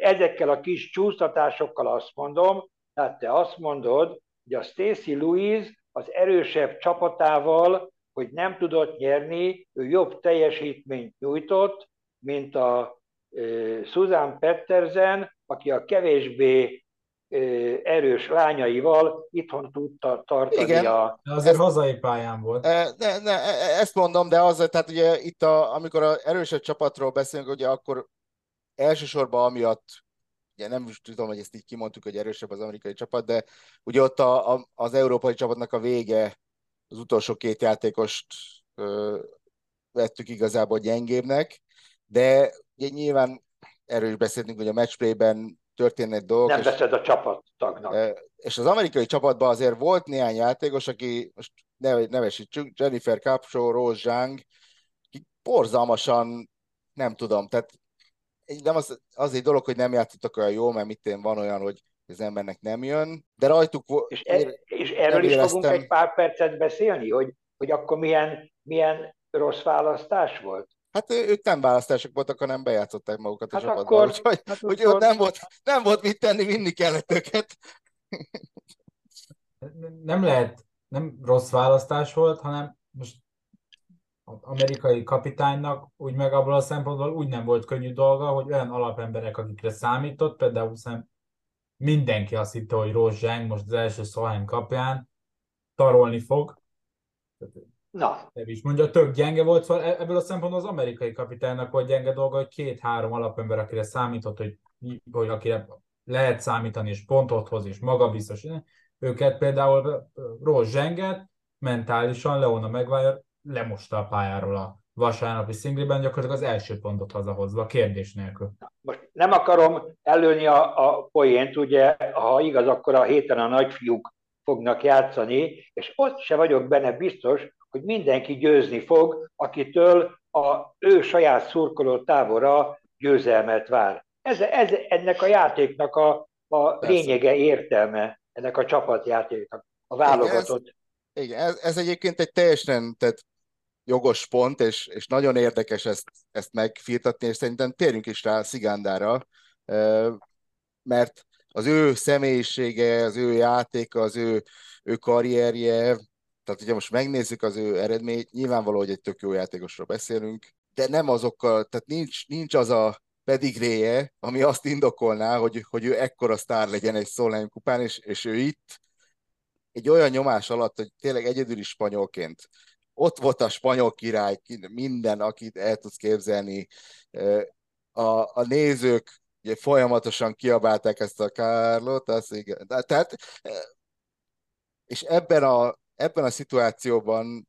ezekkel a kis csúsztatásokkal azt mondom, Tehát te azt mondod, hogy a Stacy Louise az erősebb csapatával, hogy nem tudott nyerni, ő jobb teljesítményt nyújtott, mint a Susan Pettersen, aki a kevésbé erős lányaival itthon tudta tartani Igen, a... De azért hazai pályán volt. Ne, ne, ezt mondom, de az, tehát ugye itt, a, amikor a erősebb csapatról beszélünk, ugye akkor elsősorban amiatt, ugye nem tudom, hogy ezt így kimondtuk, hogy erősebb az amerikai csapat, de ugye ott a, a, az európai csapatnak a vége, az utolsó két játékost ö, vettük igazából gyengébbnek, de ugye nyilván erről is beszéltünk, hogy a matchplayben történnek dolgok. Nem veszed a csapattagnak. És az amerikai csapatban azért volt néhány játékos, aki most nevesítsük, Jennifer Capshaw, Rose Zhang, akik borzalmasan, nem tudom, tehát nem az, az egy dolog, hogy nem játszottak olyan jó, mert mit van olyan, hogy az embernek nem jön, de rajtuk... És, e, és erről is fogunk egy pár percet beszélni, hogy, hogy akkor milyen, milyen rossz választás volt? Hát ők nem választások voltak, hanem bejátszották magukat hát a csapatba, akkor, úgyhogy, hát úgyhogy akkor... nem, volt, nem volt mit tenni, vinni kellett őket. Nem lehet, nem rossz választás volt, hanem most az amerikai kapitánynak úgy meg abból a szempontból úgy nem volt könnyű dolga, hogy olyan alapemberek, akikre számított, például szem mindenki azt hitte, hogy Zhang most az első Solheim kapján tarolni fog. Na. Nem is mondja, tök gyenge volt, szóval e- ebből a szempontból az amerikai kapitánynak volt gyenge dolga, hogy két-három alapember, akire számított, hogy, hogy akire lehet számítani, és pontot hoz, és magabiztos. Őket például Rose Zsenget mentálisan Leona Maguire lemosta a pályáról a vasárnapi szingliben, gyakorlatilag az első pontot hazahozva, kérdés nélkül. Most nem akarom előni a, a poént, ugye, ha igaz, akkor a héten a nagyfiúk fognak játszani, és ott se vagyok benne biztos, hogy mindenki győzni fog, akitől a ő saját szurkoló tábora győzelmet vár. Ez, ez ennek a játéknak a, a lényege, értelme, ennek a csapatjátéknak, a válogatott. Igen, ez, igen, ez, ez egyébként egy teljesen tehát jogos pont, és, és nagyon érdekes ezt, ezt megfirtatni, és szerintem térjünk is rá Szigándára, mert az ő személyisége, az ő játéka, az ő, ő karrierje, tehát hogyha most megnézzük az ő eredményt, nyilvánvaló, hogy egy tök jó játékosról beszélünk, de nem azokkal, tehát nincs, nincs az a pedigréje, ami azt indokolná, hogy, hogy ő ekkora sztár legyen egy Solheim kupán, és, és ő itt egy olyan nyomás alatt, hogy tényleg egyedül is spanyolként ott volt a spanyol király, minden, akit el tudsz képzelni. A, a nézők ugye folyamatosan kiabálták ezt a Kárlót, az igen. Tehát, és ebben a, ebben a szituációban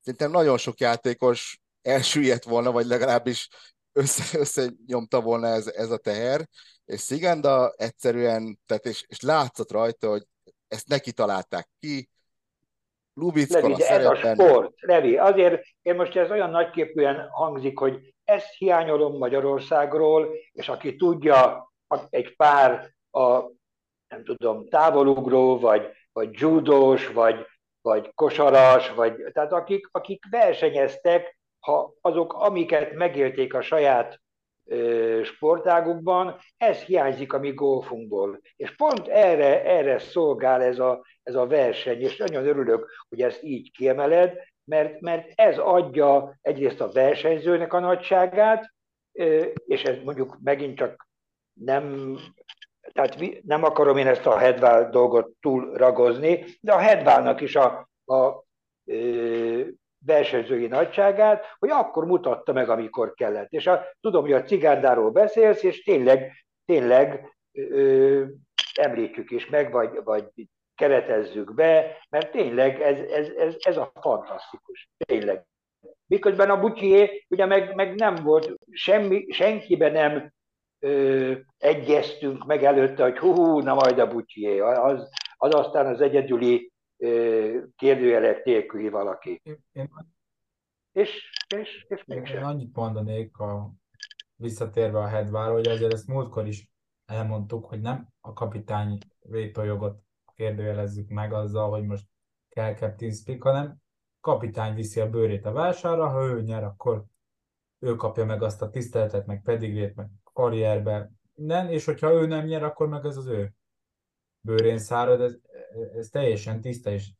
szerintem nagyon sok játékos elsüllyedt volna, vagy legalábbis össze, összenyomta volna ez, ez a teher, és Sziganda egyszerűen, tehát és, és látszott rajta, hogy ezt neki találták ki, Lubicka de ez a sport, Levi, azért én most ez olyan nagyképűen hangzik, hogy ezt hiányolom Magyarországról, és aki tudja, egy pár a, nem tudom, távolugró, vagy, vagy judós, vagy, vagy kosaras, vagy, tehát akik, akik versenyeztek, ha azok, amiket megélték a saját ö, sportágukban, ez hiányzik a mi golfunkból. És pont erre, erre szolgál ez a, ez a verseny, és nagyon örülök, hogy ezt így kiemeled, mert, mert ez adja egyrészt a versenyzőnek a nagyságát, és ez mondjuk megint csak nem, tehát nem akarom én ezt a Hedvál dolgot túl ragozni, de a Hedválnak is a, a versenyzői nagyságát, hogy akkor mutatta meg, amikor kellett. És a, tudom, hogy a cigándáról beszélsz, és tényleg, tényleg ö, említjük is meg, vagy, vagy keretezzük be, mert tényleg ez, ez, ez, ez a fantasztikus, tényleg. Miközben a Butyié ugye meg, meg nem volt, semmi, senkiben nem ö, egyeztünk meg előtte, hogy hú, hú na majd a Butyié, az, az aztán az egyedüli ö, kérdőjelek nélküli valaki. Én, és, és, és mégsem. Én annyit mondanék a, visszatérve a Hedvára, hogy azért ezt múltkor is elmondtuk, hogy nem a kapitány vétójogot kérdőjelezzük meg azzal, hogy most kell Captain Speak, hanem kapitány viszi a bőrét a vásárra, ha ő nyer, akkor ő kapja meg azt a tiszteletet, meg pedigrét, meg karrierbe, minden, és hogyha ő nem nyer, akkor meg ez az ő bőrén szárad, ez, ez teljesen tiszta, és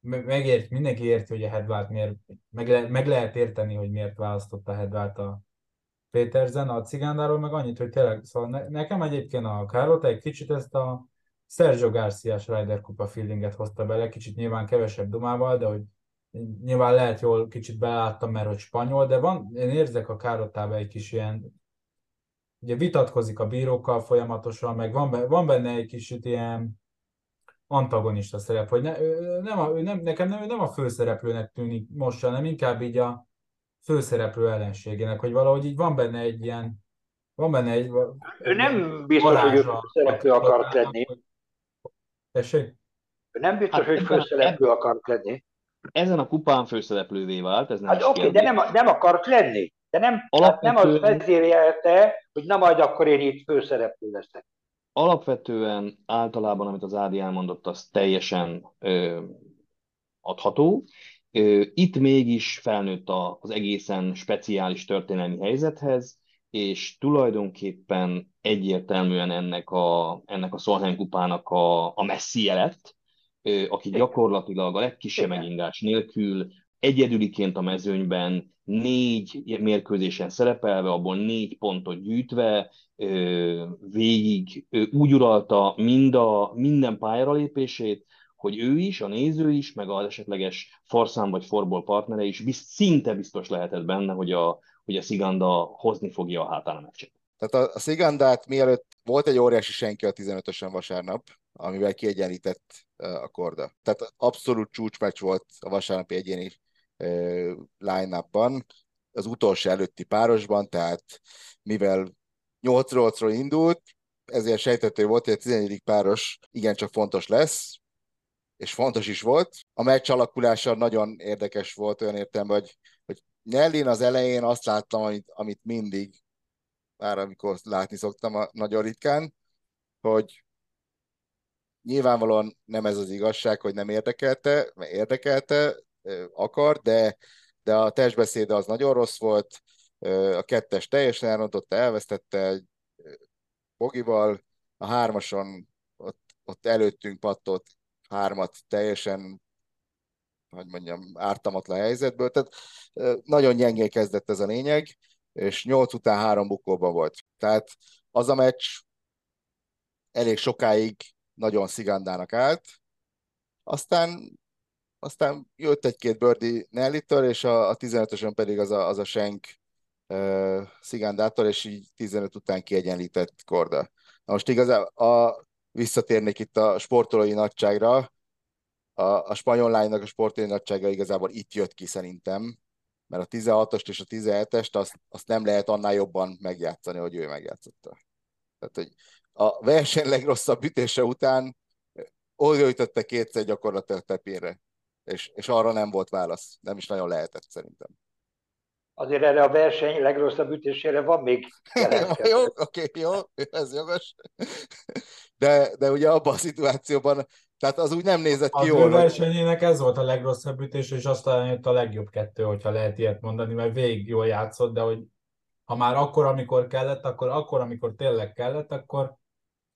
megért, mindenki érti, hogy a Hedvált miért, meg, le, meg lehet érteni, hogy miért választotta Hedvált a Péterzen, a cigándáról meg annyit, hogy tényleg, szóval ne, nekem egyébként a Károta egy kicsit ezt a Sergio Garcia Ryder Kupa feelinget hozta bele, kicsit nyilván kevesebb dumával, de hogy nyilván lehet jól kicsit beláttam, mert hogy spanyol, de van, én érzek a Károtában egy kis ilyen, ugye vitatkozik a bírókkal folyamatosan, meg van, van benne egy kicsit ilyen antagonista szerep, hogy ne, ő nem a, ő nem, nekem nem, ő nem a főszereplőnek tűnik most, hanem inkább így a főszereplő ellenségének, hogy valahogy így van benne egy ilyen, van benne egy... Ő nem biztos, hogy ő főszereplő akart lenni. Tessék? Ő nem biztos, hát hogy főszereplő akart lenni. Ezen a kupán főszereplővé vált, ez nem Hát oké, okay, de nem, nem akart lenni. De nem, Alapvetően... nem az vezérjelte, hogy na majd akkor én itt főszereplő leszek. Alapvetően általában, amit az Ádi elmondott, az teljesen ö, adható. Ö, itt mégis felnőtt a, az egészen speciális történelmi helyzethez, és tulajdonképpen egyértelműen ennek a, ennek a Szolheim kupának a, a messzi lett, aki gyakorlatilag a legkisebb megindás nélkül egyedüliként a mezőnyben négy mérkőzésen szerepelve, abból négy pontot gyűjtve, végig úgy uralta mind a, minden pályára lépését, hogy ő is, a néző is, meg az esetleges forszám vagy forból partnere is bizt, szinte biztos lehetett benne, hogy a, hogy a Sziganda hozni fogja a hátán a meccset. Tehát a, a Szigandát mielőtt volt egy óriási senki a 15-ösen vasárnap, amivel kiegyenlített a korda. Tehát abszolút csúcsmeccs volt a vasárnapi egyéni line az utolsó előtti párosban, tehát mivel 8-8-ról indult, ezért sejtető volt, hogy a 14. páros igencsak fontos lesz, és fontos is volt. A meccs alakulása nagyon érdekes volt olyan értelemben, hogy, hogy Nellin az elején azt láttam, amit, amit mindig, már amikor látni szoktam a, nagyon ritkán, hogy nyilvánvalóan nem ez az igazság, hogy nem érdekelte, mert érdekelte, akar, de, de a testbeszéde az nagyon rossz volt, a kettes teljesen elrontotta, elvesztette Bogival, a hármason ott, ott előttünk pattott hármat teljesen hogy mondjam, ártamatlan helyzetből, tehát nagyon gyengé kezdett ez a lényeg, és nyolc után három bukóban volt. Tehát az a meccs elég sokáig nagyon szigandának állt, aztán aztán jött egy-két Birdie Nellitől, és a, a 15-ösön pedig az a, az a Schenk uh, Szigándától, és így 15 után kiegyenlített Korda. Na most igazán a, visszatérnék itt a sportolói nagyságra, a, a spanyol lánynak a sportolói nagysága igazából itt jött ki szerintem, mert a 16-ost és a 17-est azt, azt nem lehet annál jobban megjátszani, hogy ő megjátszotta. Tehát, hogy a verseny legrosszabb ütése után oda ütötte kétszer gyakorlatilag tepére és, és arra nem volt válasz. Nem is nagyon lehetett szerintem. Azért erre a verseny legrosszabb ütésére van még Jó, oké, okay, jó, ez jogos. De, de ugye abban a szituációban, tehát az úgy nem nézett ki jól. Az versenyének ez volt a legrosszabb ütés, és aztán jött a legjobb kettő, hogyha lehet ilyet mondani, mert végig jól játszott, de hogy ha már akkor, amikor kellett, akkor akkor, amikor tényleg kellett, akkor...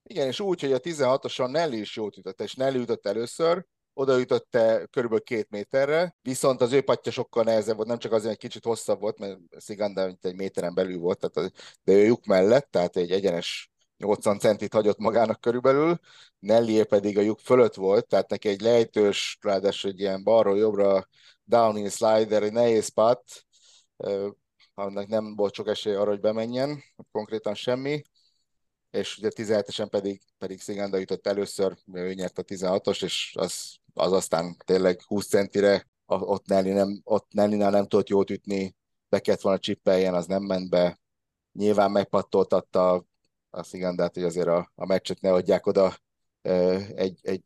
Igen, és úgy, hogy a 16-oson Nelly is jót ütött, és Nelly ütött először, odaütötte körülbelül két méterre, viszont az ő patja sokkal nehezebb volt, nem csak azért, hogy kicsit hosszabb volt, mert Sziganda mint egy méteren belül volt, tehát, de ő lyuk mellett, tehát egy egyenes 80 centit hagyott magának körülbelül, Nelly pedig a lyuk fölött volt, tehát neki egy lejtős, ráadásul egy ilyen balról jobbra downhill slider, egy nehéz pat, annak nem volt sok esély arra, hogy bemenjen, konkrétan semmi, és ugye 17-esen pedig, pedig Sziganda jutott először, ő nyert a 16-os, és az az aztán tényleg 20 centire, ott Nelly nem, ott Nelly-nál nem tudott jót ütni, be kellett volna csippeljen, az nem ment be. Nyilván megpattoltatta a Szigandát, hogy azért a, a meccset ne adják oda egy, egy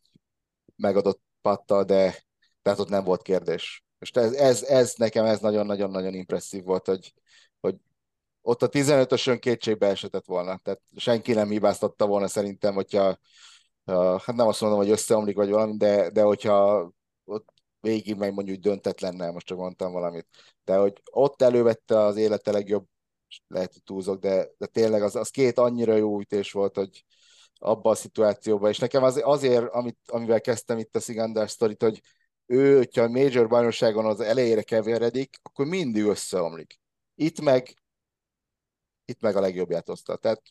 megadott pattal, de tehát ott nem volt kérdés. És ez, ez, ez nekem ez nagyon-nagyon-nagyon impresszív volt, hogy, hogy ott a 15-ösön kétségbe esetett volna. Tehát senki nem hibáztatta volna szerintem, hogyha hát nem azt mondom, hogy összeomlik vagy valami, de, de hogyha ott végig meg mondjuk döntetlenne, most csak mondtam valamit, de hogy ott elővette az élete legjobb, lehet, hogy túlzok, de, de tényleg az, az két annyira jó ütés volt, hogy, abba a szituációba, és nekem az, azért, amit, amivel kezdtem itt a Szigandás sztorit, hogy ő, hogyha a Major bajnokságon az elejére keveredik, akkor mindig összeomlik. Itt meg, itt meg a legjobbját hozta. Tehát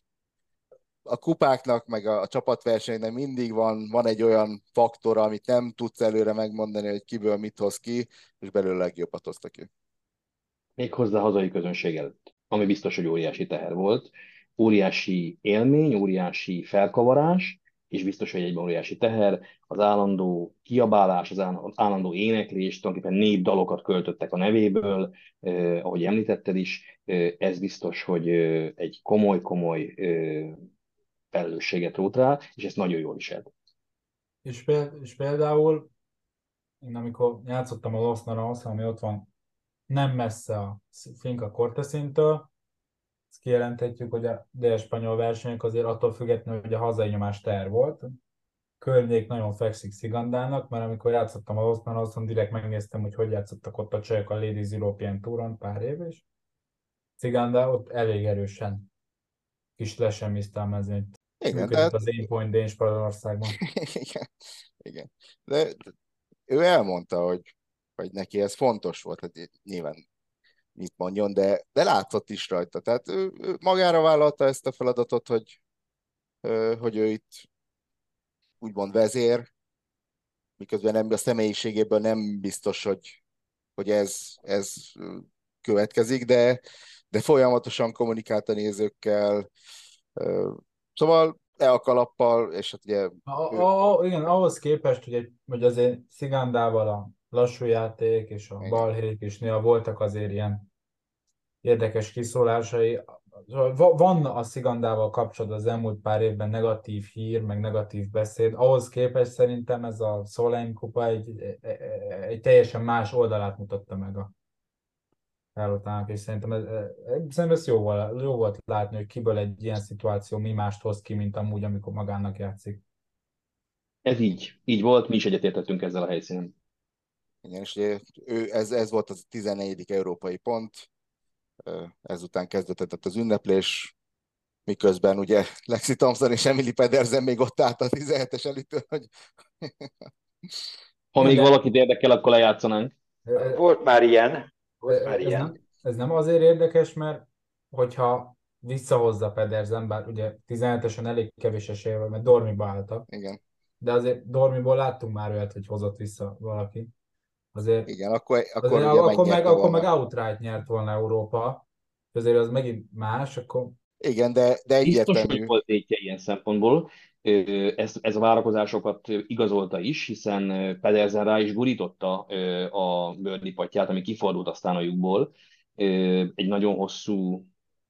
a kupáknak, meg a, a csapatversenynek mindig van, van egy olyan faktor, amit nem tudsz előre megmondani, hogy kiből mit hoz ki, és belőle legjobbat hozta ki. Még hozzá hazai közönség előtt, ami biztos, hogy óriási teher volt. Óriási élmény, óriási felkavarás, és biztos, hogy egyben óriási teher, az állandó kiabálás, az állandó éneklés, tulajdonképpen népdalokat költöttek a nevéből, eh, ahogy említetted is, eh, ez biztos, hogy eh, egy komoly-komoly eh, felelősséget rót rá, és ezt nagyon jól viselt. És, például, és például én amikor játszottam a Los Naranjas, ami ott van nem messze a Finca Cortesintől, ezt kijelenthetjük, hogy a dél-spanyol versenyek azért attól függetlenül, hogy a hazai nyomás ter volt. Környék nagyon fekszik Szigandának, mert amikor játszottam a Los Naranjason, direkt megnéztem, hogy hogy játszottak ott a csajok a Ladies European Touron pár év, és Ciganda ott elég erősen kis lesemmiszte a mezőnyt. Igen, tehát... az én point Dén Spanyolországban. igen, igen. De ő elmondta, hogy, hogy neki ez fontos volt, hogy nyilván mit mondjon, de, de látszott is rajta. Tehát ő, ő magára vállalta ezt a feladatot, hogy, hogy ő itt úgymond vezér, miközben nem, a személyiségéből nem biztos, hogy, hogy ez, ez következik, de, de folyamatosan kommunikált a nézőkkel, Szóval e a kalappal, és hát ugye... A, a, igen, ahhoz képest, hogy, egy, hogy azért Szigándával a lassú játék és a balhék is néha voltak azért ilyen érdekes kiszólásai. Van a Szigandával kapcsolatban az elmúlt pár évben negatív hír, meg negatív beszéd. Ahhoz képest szerintem ez a Solheim kupa egy, egy, egy teljesen más oldalát mutatta meg a feladatának, és szerintem ez, szerintem ez jó, volt, jó volt látni, hogy kiből egy ilyen szituáció mi mást hoz ki, mint amúgy, amikor magának játszik. Ez így. Így volt, mi is egyetértettünk ezzel a helyszínen. Igen, és ugye ő, ez, ez volt az 14. európai pont, ezután kezdődött az ünneplés, miközben ugye Lexi Thompson és Emily Pedersen még ott állt a 17-es elitől, hogy... ha még valakit érdekel, akkor lejátszanánk. Volt már ilyen. Már ez, ilyen. Nem, ez nem azért érdekes, mert hogyha visszahozza Pedersen, bár ugye 17-esen elég kevés esélye mert Dormiba álltak. Igen. De azért Dormiból láttunk már olyat, hogy hozott vissza valaki. Azért, Igen, akkor, akkor, azért, ugye akkor meg, akkor meg outright nyert volna Európa, azért az megint más, akkor... Igen, de, de egyértelmű. Biztos, hogy volt tétje ilyen szempontból, ez, ez a várakozásokat igazolta is, hiszen Pedersen rá is gurította a bőrdi patját, ami kifordult aztán a lyukból. Egy nagyon hosszú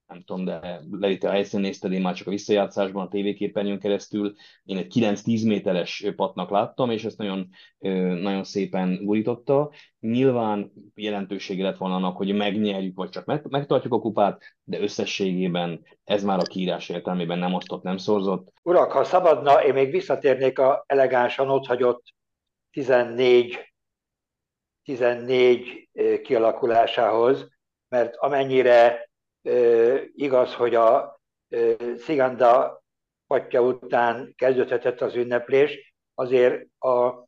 nem tudom, de lehet a helyszínen nézted, én már csak a visszajátszásban, a tévéképernyőn keresztül, én egy 9-10 méteres patnak láttam, és ezt nagyon, nagyon szépen gurította. Nyilván jelentősége lett volna annak, hogy megnyerjük, vagy csak megtartjuk a kupát, de összességében ez már a kiírás értelmében nem osztott, nem szorzott. Urak, ha szabadna, én még visszatérnék a elegánsan otthagyott 14 14 kialakulásához, mert amennyire Igaz, hogy a Sziganda patja után kezdődhetett az ünneplés, azért a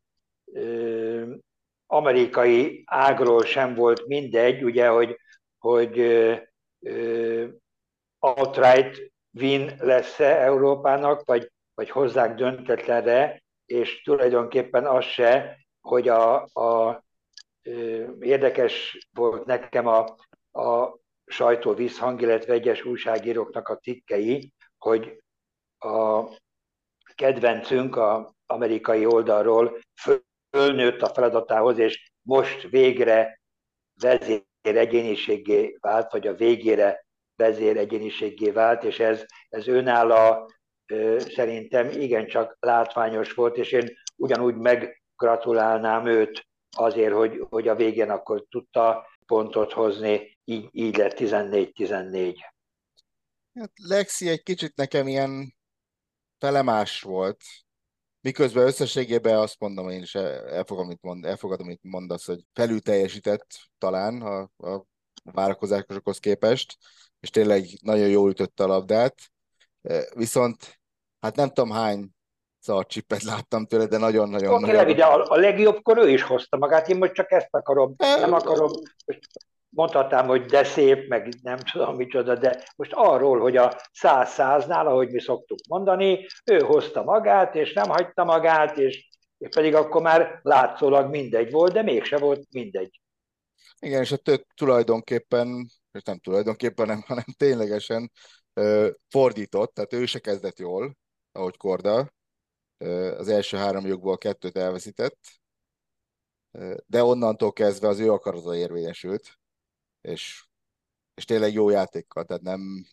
amerikai ágról sem volt mindegy, ugye, hogy, hogy outright win lesz-e Európának, vagy, vagy hozzák döntetlenre, és tulajdonképpen az se, hogy a, a érdekes volt nekem a, a sajtó visszhang, illetve egyes újságíróknak a cikkei, hogy a kedvencünk a amerikai oldalról fölnőtt a feladatához, és most végre vezér egyéniségé vált, vagy a végére vezér egyéniségé vált, és ez, ez önálló szerintem igencsak látványos volt, és én ugyanúgy meggratulálnám őt azért, hogy, hogy a végén akkor tudta pontot hozni, így, így lett 14-14. Hát Lexi egy kicsit nekem ilyen felemás volt, miközben összességében azt mondom, én is elfogadom, amit, mond, elfogadom, amit mondasz, hogy felül teljesített talán a, a várakozásokhoz képest, és tényleg nagyon jól ütötte a labdát, viszont hát nem tudom hány csipet láttam tőle, de nagyon-nagyon... Oké, okay, de a, a legjobbkor ő is hozta magát, én most csak ezt akarom, nem akarom, most mondhatnám, hogy de szép, meg nem tudom micsoda, de most arról, hogy a száz száznál, ahogy mi szoktuk mondani, ő hozta magát, és nem hagyta magát, és, és pedig akkor már látszólag mindegy volt, de mégse volt mindegy. Igen, és a tök tulajdonképpen, és nem tulajdonképpen, nem, hanem ténylegesen fordított, tehát ő se kezdett jól, ahogy Korda. Az első három jogból kettőt elveszített, de onnantól kezdve az ő akarata érvényesült, és, és tényleg jó játékkal, tehát nem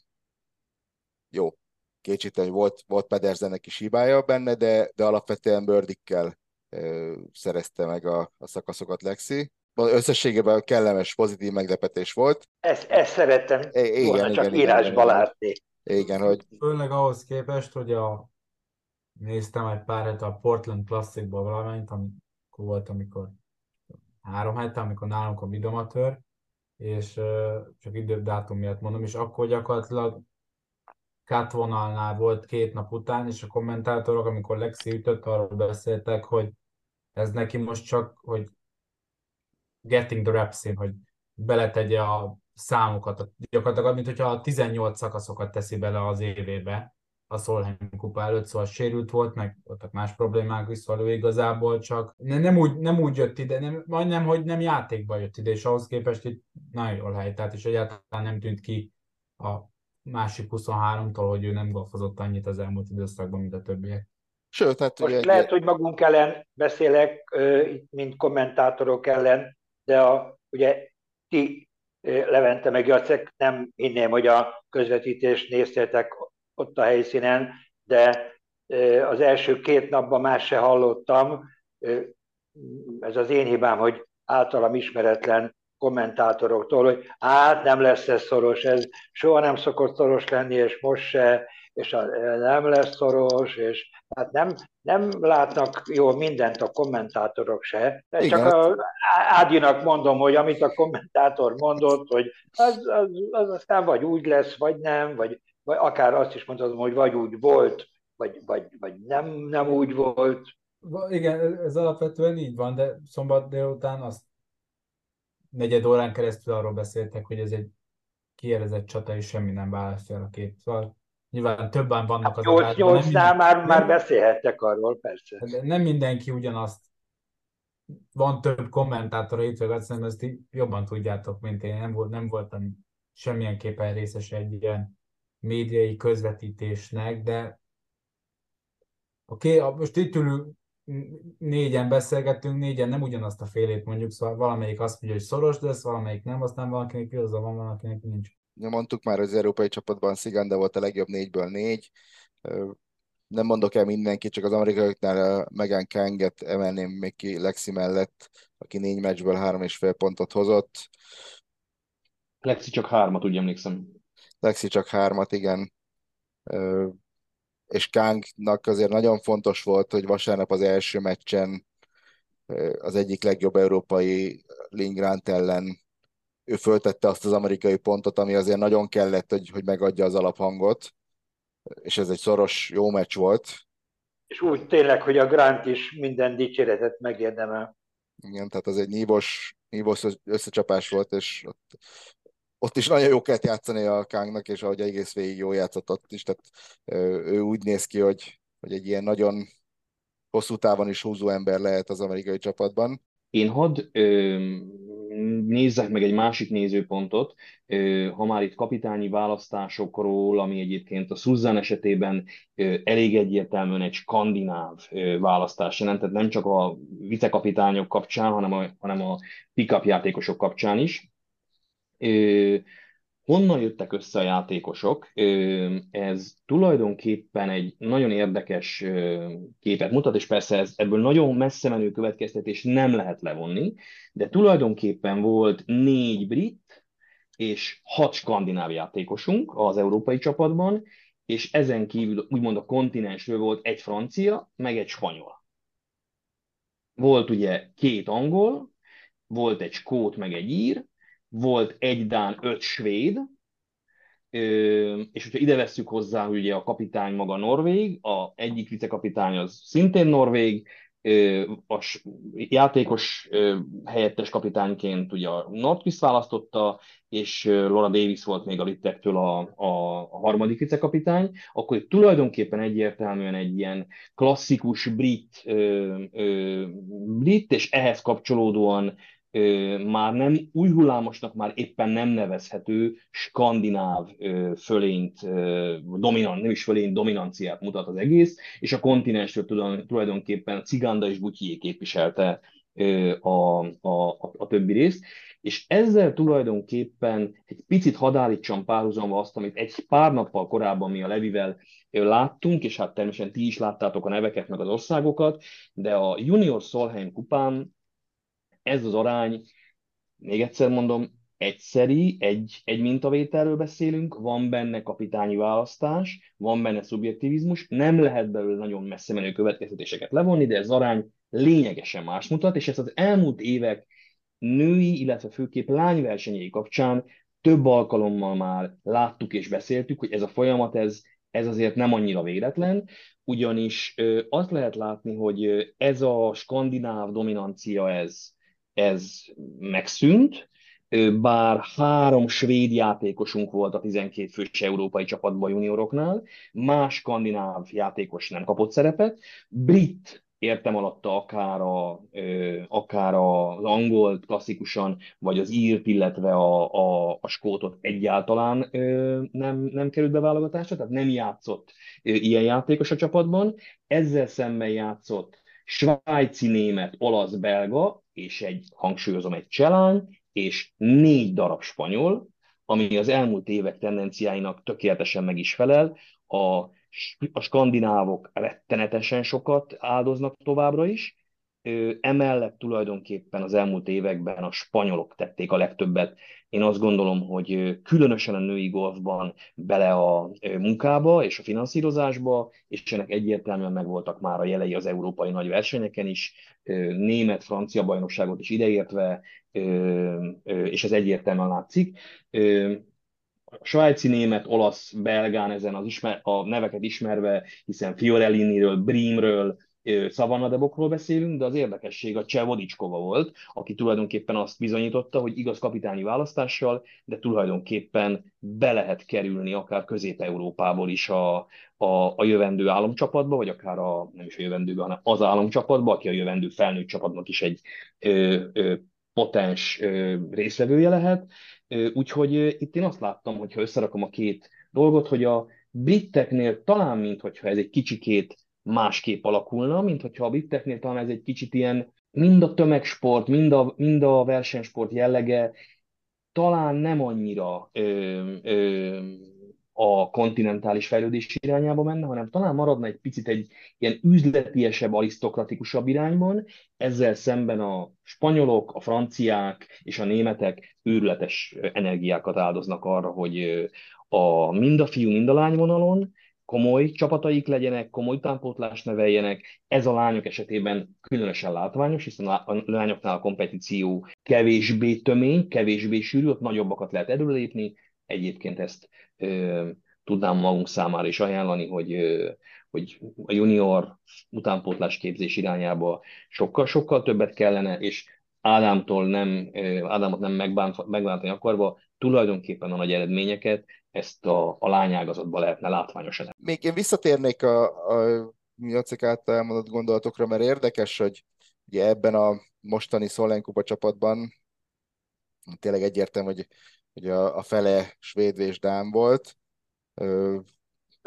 jó. Kétségtelen, hogy volt, volt Pedersennek is hibája benne, de, de alapvetően Birdikkel szerezte meg a, a szakaszokat Lexi összességében kellemes, pozitív meglepetés volt. Ezt, ezt szerettem igen, volna igen, csak igen, írásba igen, látni. Igen, hogy... Főleg ahhoz képest, hogy a néztem egy pár hete a Portland Classicból valamint, amikor volt, amikor három hete, amikor nálunk a midomatőr, és csak idődátum miatt mondom, és akkor gyakorlatilag kátvonalnál volt két nap után, és a kommentátorok, amikor Lexi ütött, arról beszéltek, hogy ez neki most csak, hogy getting the reps in, hogy beletegye a számokat, gyakorlatilag, mint hogyha a 18 szakaszokat teszi bele az évébe a Solheim kupa előtt, szóval sérült volt, meg voltak más problémák is, szóval ő igazából csak nem úgy, nem úgy jött ide, nem, majdnem, hogy nem játékba jött ide, és ahhoz képest itt nagyon jól helytált, és egyáltalán nem tűnt ki a másik 23-tól, hogy ő nem golfozott annyit az elmúlt időszakban, mint a többiek. Sőt, hát Most ugye, lehet, hogy magunk ellen beszélek, mint kommentátorok ellen, de a, ugye ti, Levente meg Jacek, nem hinném, hogy a közvetítést néztétek ott a helyszínen, de az első két napban más se hallottam. Ez az én hibám, hogy általam ismeretlen kommentátoroktól, hogy hát nem lesz ez szoros, ez soha nem szokott szoros lenni, és most se, és a, nem lesz szoros, és hát nem, nem látnak jól mindent a kommentátorok se. De csak a, Ádinak mondom, hogy amit a kommentátor mondott, hogy az, az, az aztán vagy úgy lesz, vagy nem, vagy, vagy akár azt is mondhatom, hogy vagy úgy volt, vagy, vagy, vagy nem, nem úgy volt. Igen, ez alapvetően így van, de szombat délután azt negyed órán keresztül arról beszéltek, hogy ez egy kielezett csata, és semmi nem választja a két. Szóval nyilván többen vannak az 8 8 nál már, már beszélhettek arról, persze. De nem mindenki ugyanazt van több kommentátor itt, vagy szerintem ezt jobban tudjátok, mint én. Nem, volt, nem voltam semmilyen képen részes egy ilyen médiai közvetítésnek, de oké, okay, most itt ülünk, négyen beszélgettünk, négyen nem ugyanazt a félét mondjuk, szóval valamelyik azt mondja, hogy szoros lesz, valamelyik nem, aztán valakinek igaza van, valakinek nincs. Mondtuk már, hogy az európai csapatban Sziganda volt a legjobb négyből négy. Nem mondok el mindenki, csak az amerikaiaknál Megan Kanget emelném még ki Lexi mellett, aki négy meccsből három és fél pontot hozott. Lexi csak hármat, úgy emlékszem. Lexi csak hármat, igen és Kangnak azért nagyon fontos volt, hogy vasárnap az első meccsen az egyik legjobb európai Lingrant ellen ő föltette azt az amerikai pontot, ami azért nagyon kellett, hogy, hogy megadja az alaphangot, és ez egy szoros, jó meccs volt. És úgy tényleg, hogy a Grant is minden dicséretet megérdemel. Igen, tehát az egy nívos, nívos összecsapás volt, és ott ott is nagyon jó kellett játszani a Kangnak, és ahogy egész végig jó játszott ott is, tehát ő úgy néz ki, hogy, hogy egy ilyen nagyon hosszú távon is húzó ember lehet az amerikai csapatban. Én hadd ö, nézzek meg egy másik nézőpontot, ö, ha már itt kapitányi választásokról, ami egyébként a Susan esetében ö, elég egyértelműen egy skandináv ö, választás jelent, tehát nem csak a vicekapitányok kapcsán, hanem a, hanem a pick játékosok kapcsán is honnan jöttek össze a játékosok? Ez tulajdonképpen egy nagyon érdekes képet mutat, és persze ez, ebből nagyon messze menő következtetés nem lehet levonni, de tulajdonképpen volt négy brit és hat skandináv játékosunk az európai csapatban, és ezen kívül úgymond a kontinensről volt egy francia, meg egy spanyol. Volt ugye két angol, volt egy skót, meg egy ír, volt egy Dán, öt svéd, és hogyha ide vesszük hozzá, hogy ugye a kapitány maga Norvég, a egyik vicekapitány az szintén Norvég, a játékos helyettes kapitányként ugye a Nordqvist választotta, és Laura Davis volt még a Littektől a, a, a harmadik vicekapitány, akkor tulajdonképpen egyértelműen egy ilyen klasszikus brit, ö, ö, brit és ehhez kapcsolódóan már nem új hullámosnak már éppen nem nevezhető skandináv fölényt, dominant, nem is fölényt, dominanciát mutat az egész, és a kontinensről tulajdonképpen Ciganda és Butyié képviselte a, a, a többi részt, és ezzel tulajdonképpen egy picit hadállítsam párhuzamba azt, amit egy pár nappal korábban mi a Levivel láttunk, és hát természetesen ti is láttátok a neveket, meg az országokat, de a Junior Solheim kupán ez az arány, még egyszer mondom, egyszeri, egy, egy mintavételről beszélünk, van benne kapitányi választás, van benne szubjektivizmus, nem lehet belőle nagyon messze menő következtetéseket levonni, de ez arány lényegesen más mutat, és ezt az elmúlt évek női, illetve főképp lányversenyei kapcsán több alkalommal már láttuk és beszéltük, hogy ez a folyamat, ez, ez azért nem annyira véletlen, ugyanis azt lehet látni, hogy ez a skandináv dominancia, ez, ez megszűnt, bár három svéd játékosunk volt a 12 fős európai csapatban junioroknál, más skandináv játékos nem kapott szerepet, brit értem alatta akár, a, akár az angolt klasszikusan, vagy az írt, illetve a, a, a skótot egyáltalán nem, nem került be válogatásra, tehát nem játszott ilyen játékos a csapatban. Ezzel szemben játszott svájci, német, olasz, belga, és egy, hangsúlyozom, egy cselány, és négy darab spanyol, ami az elmúlt évek tendenciáinak tökéletesen meg is felel. A, a skandinávok rettenetesen sokat áldoznak továbbra is, Emellett tulajdonképpen az elmúlt években a spanyolok tették a legtöbbet. Én azt gondolom, hogy különösen a női golfban bele a munkába és a finanszírozásba, és ennek egyértelműen megvoltak már a jelei az európai nagy versenyeken is, német, francia bajnokságot is ideértve, és ez egyértelműen látszik. A svájci, német, olasz, belgán ezen az ismer, a neveket ismerve, hiszen Fiorelliniről, Brimről, Szavannadebokról beszélünk, de az érdekesség a Cseh Vodicskova volt, aki tulajdonképpen azt bizonyította, hogy igaz kapitányi választással, de tulajdonképpen be lehet kerülni akár Közép-Európából is a, a, a jövendő államcsapatba, vagy akár a, nem is a jövendőbe, hanem az államcsapatba, aki a jövendő felnőtt csapatnak is egy ö, ö, potens ö, részvevője lehet. Úgyhogy itt én azt láttam, hogy ha összerakom a két dolgot, hogy a briteknél talán, mintha ez egy kicsikét másképp alakulna, mint hogyha a bitteknél talán ez egy kicsit ilyen mind a tömegsport, mind a, mind a versenysport jellege talán nem annyira ö, ö, a kontinentális fejlődés irányába menne, hanem talán maradna egy picit egy ilyen üzletiesebb, arisztokratikusabb irányban, ezzel szemben a spanyolok, a franciák és a németek őrületes energiákat áldoznak arra, hogy a, mind a fiú, mind a lány vonalon komoly csapataik legyenek, komoly utánpótlást neveljenek. Ez a lányok esetében különösen látványos, hiszen a lányoknál a kompetíció kevésbé tömény, kevésbé sűrű, ott nagyobbakat lehet előlépni. Egyébként ezt ö, tudnám magunk számára is ajánlani, hogy, ö, hogy a junior utánpótlás képzés irányába sokkal-sokkal többet kellene, és Ádámtól nem, Ádámot nem megbántani akarva, tulajdonképpen a nagy eredményeket ezt a, a lányágazatban lehetne látványosan. Még én visszatérnék a, a Jacek által elmondott gondolatokra, mert érdekes, hogy ugye ebben a mostani Szolenkuba csapatban tényleg egyértelmű, hogy, hogy a, a fele svéd és dán volt,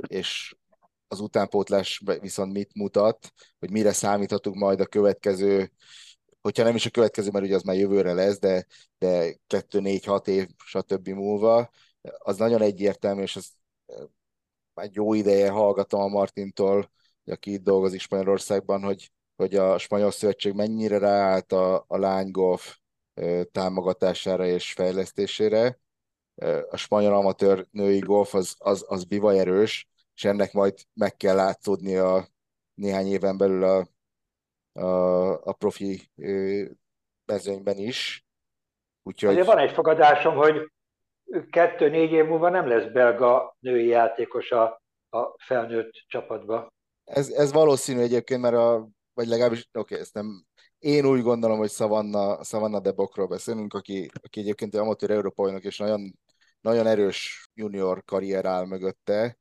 és az utánpótlás viszont mit mutat, hogy mire számíthatunk majd a következő hogyha nem is a következő, mert ugye az már jövőre lesz, de, de 2-4-6 év, stb. múlva, az nagyon egyértelmű, és az már jó ideje hallgatom a Martintól, aki itt dolgozik Spanyolországban, hogy, hogy a Spanyol Szövetség mennyire ráállt a, a lánygolf támogatására és fejlesztésére. A spanyol amatőr női golf az, az, az bivaj erős, és ennek majd meg kell látszódni a néhány éven belül a, a, a profi mezőnyben is. Úgyhogy... Azért van egy fogadásom, hogy kettő-négy év múlva nem lesz belga női játékos a, a felnőtt csapatba. Ez, ez valószínű egyébként, mert a, vagy legalábbis, oké, okay, ezt nem, én úgy gondolom, hogy Savanna, Savanna de Bokról beszélünk, aki, aki egyébként amatőr európainak és nagyon, nagyon erős junior karrier áll mögötte,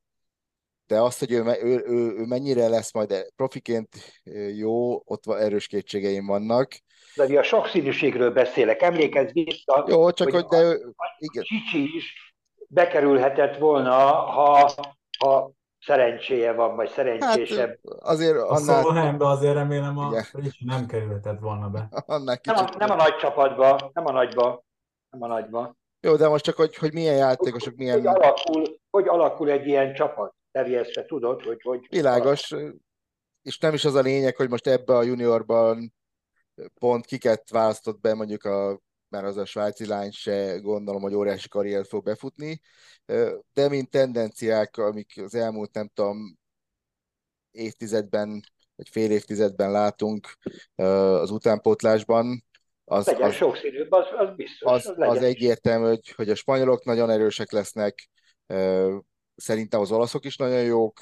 de azt, hogy ő, ő, ő, ő mennyire lesz majd profiként jó, ott erős kétségeim vannak. De a sokszínűségről beszélek, emlékezz vissza, jó, csak hogy, hogy de ő, igen. Csicsi is bekerülhetett volna, ha, ha szerencséje van, vagy szerencsésebb. Hát azért annál... Szóval nem, de azért remélem a Ricsi nem kerülhetett volna be. Annál nem, a, nem a nagy csapatba, nem a nagyba, nem a nagyba. Jó, de most csak, hogy, hogy milyen játékosok, hogy, milyen... Hogy alakul, hogy alakul egy ilyen csapat? Terjesztve tudod, hogy... hogy Világos, és nem is az a lényeg, hogy most ebbe a juniorban pont kiket választott be mondjuk a mert az a svájci lány se gondolom, hogy óriási karriert fog befutni, de mint tendenciák, amik az elmúlt nem tudom évtizedben, vagy fél évtizedben látunk az utánpótlásban, az, legyen az, sokszínűbb, az, az biztos. Az, az, az egyértelmű, hogy, hogy a spanyolok nagyon erősek lesznek, szerintem az olaszok is nagyon jók,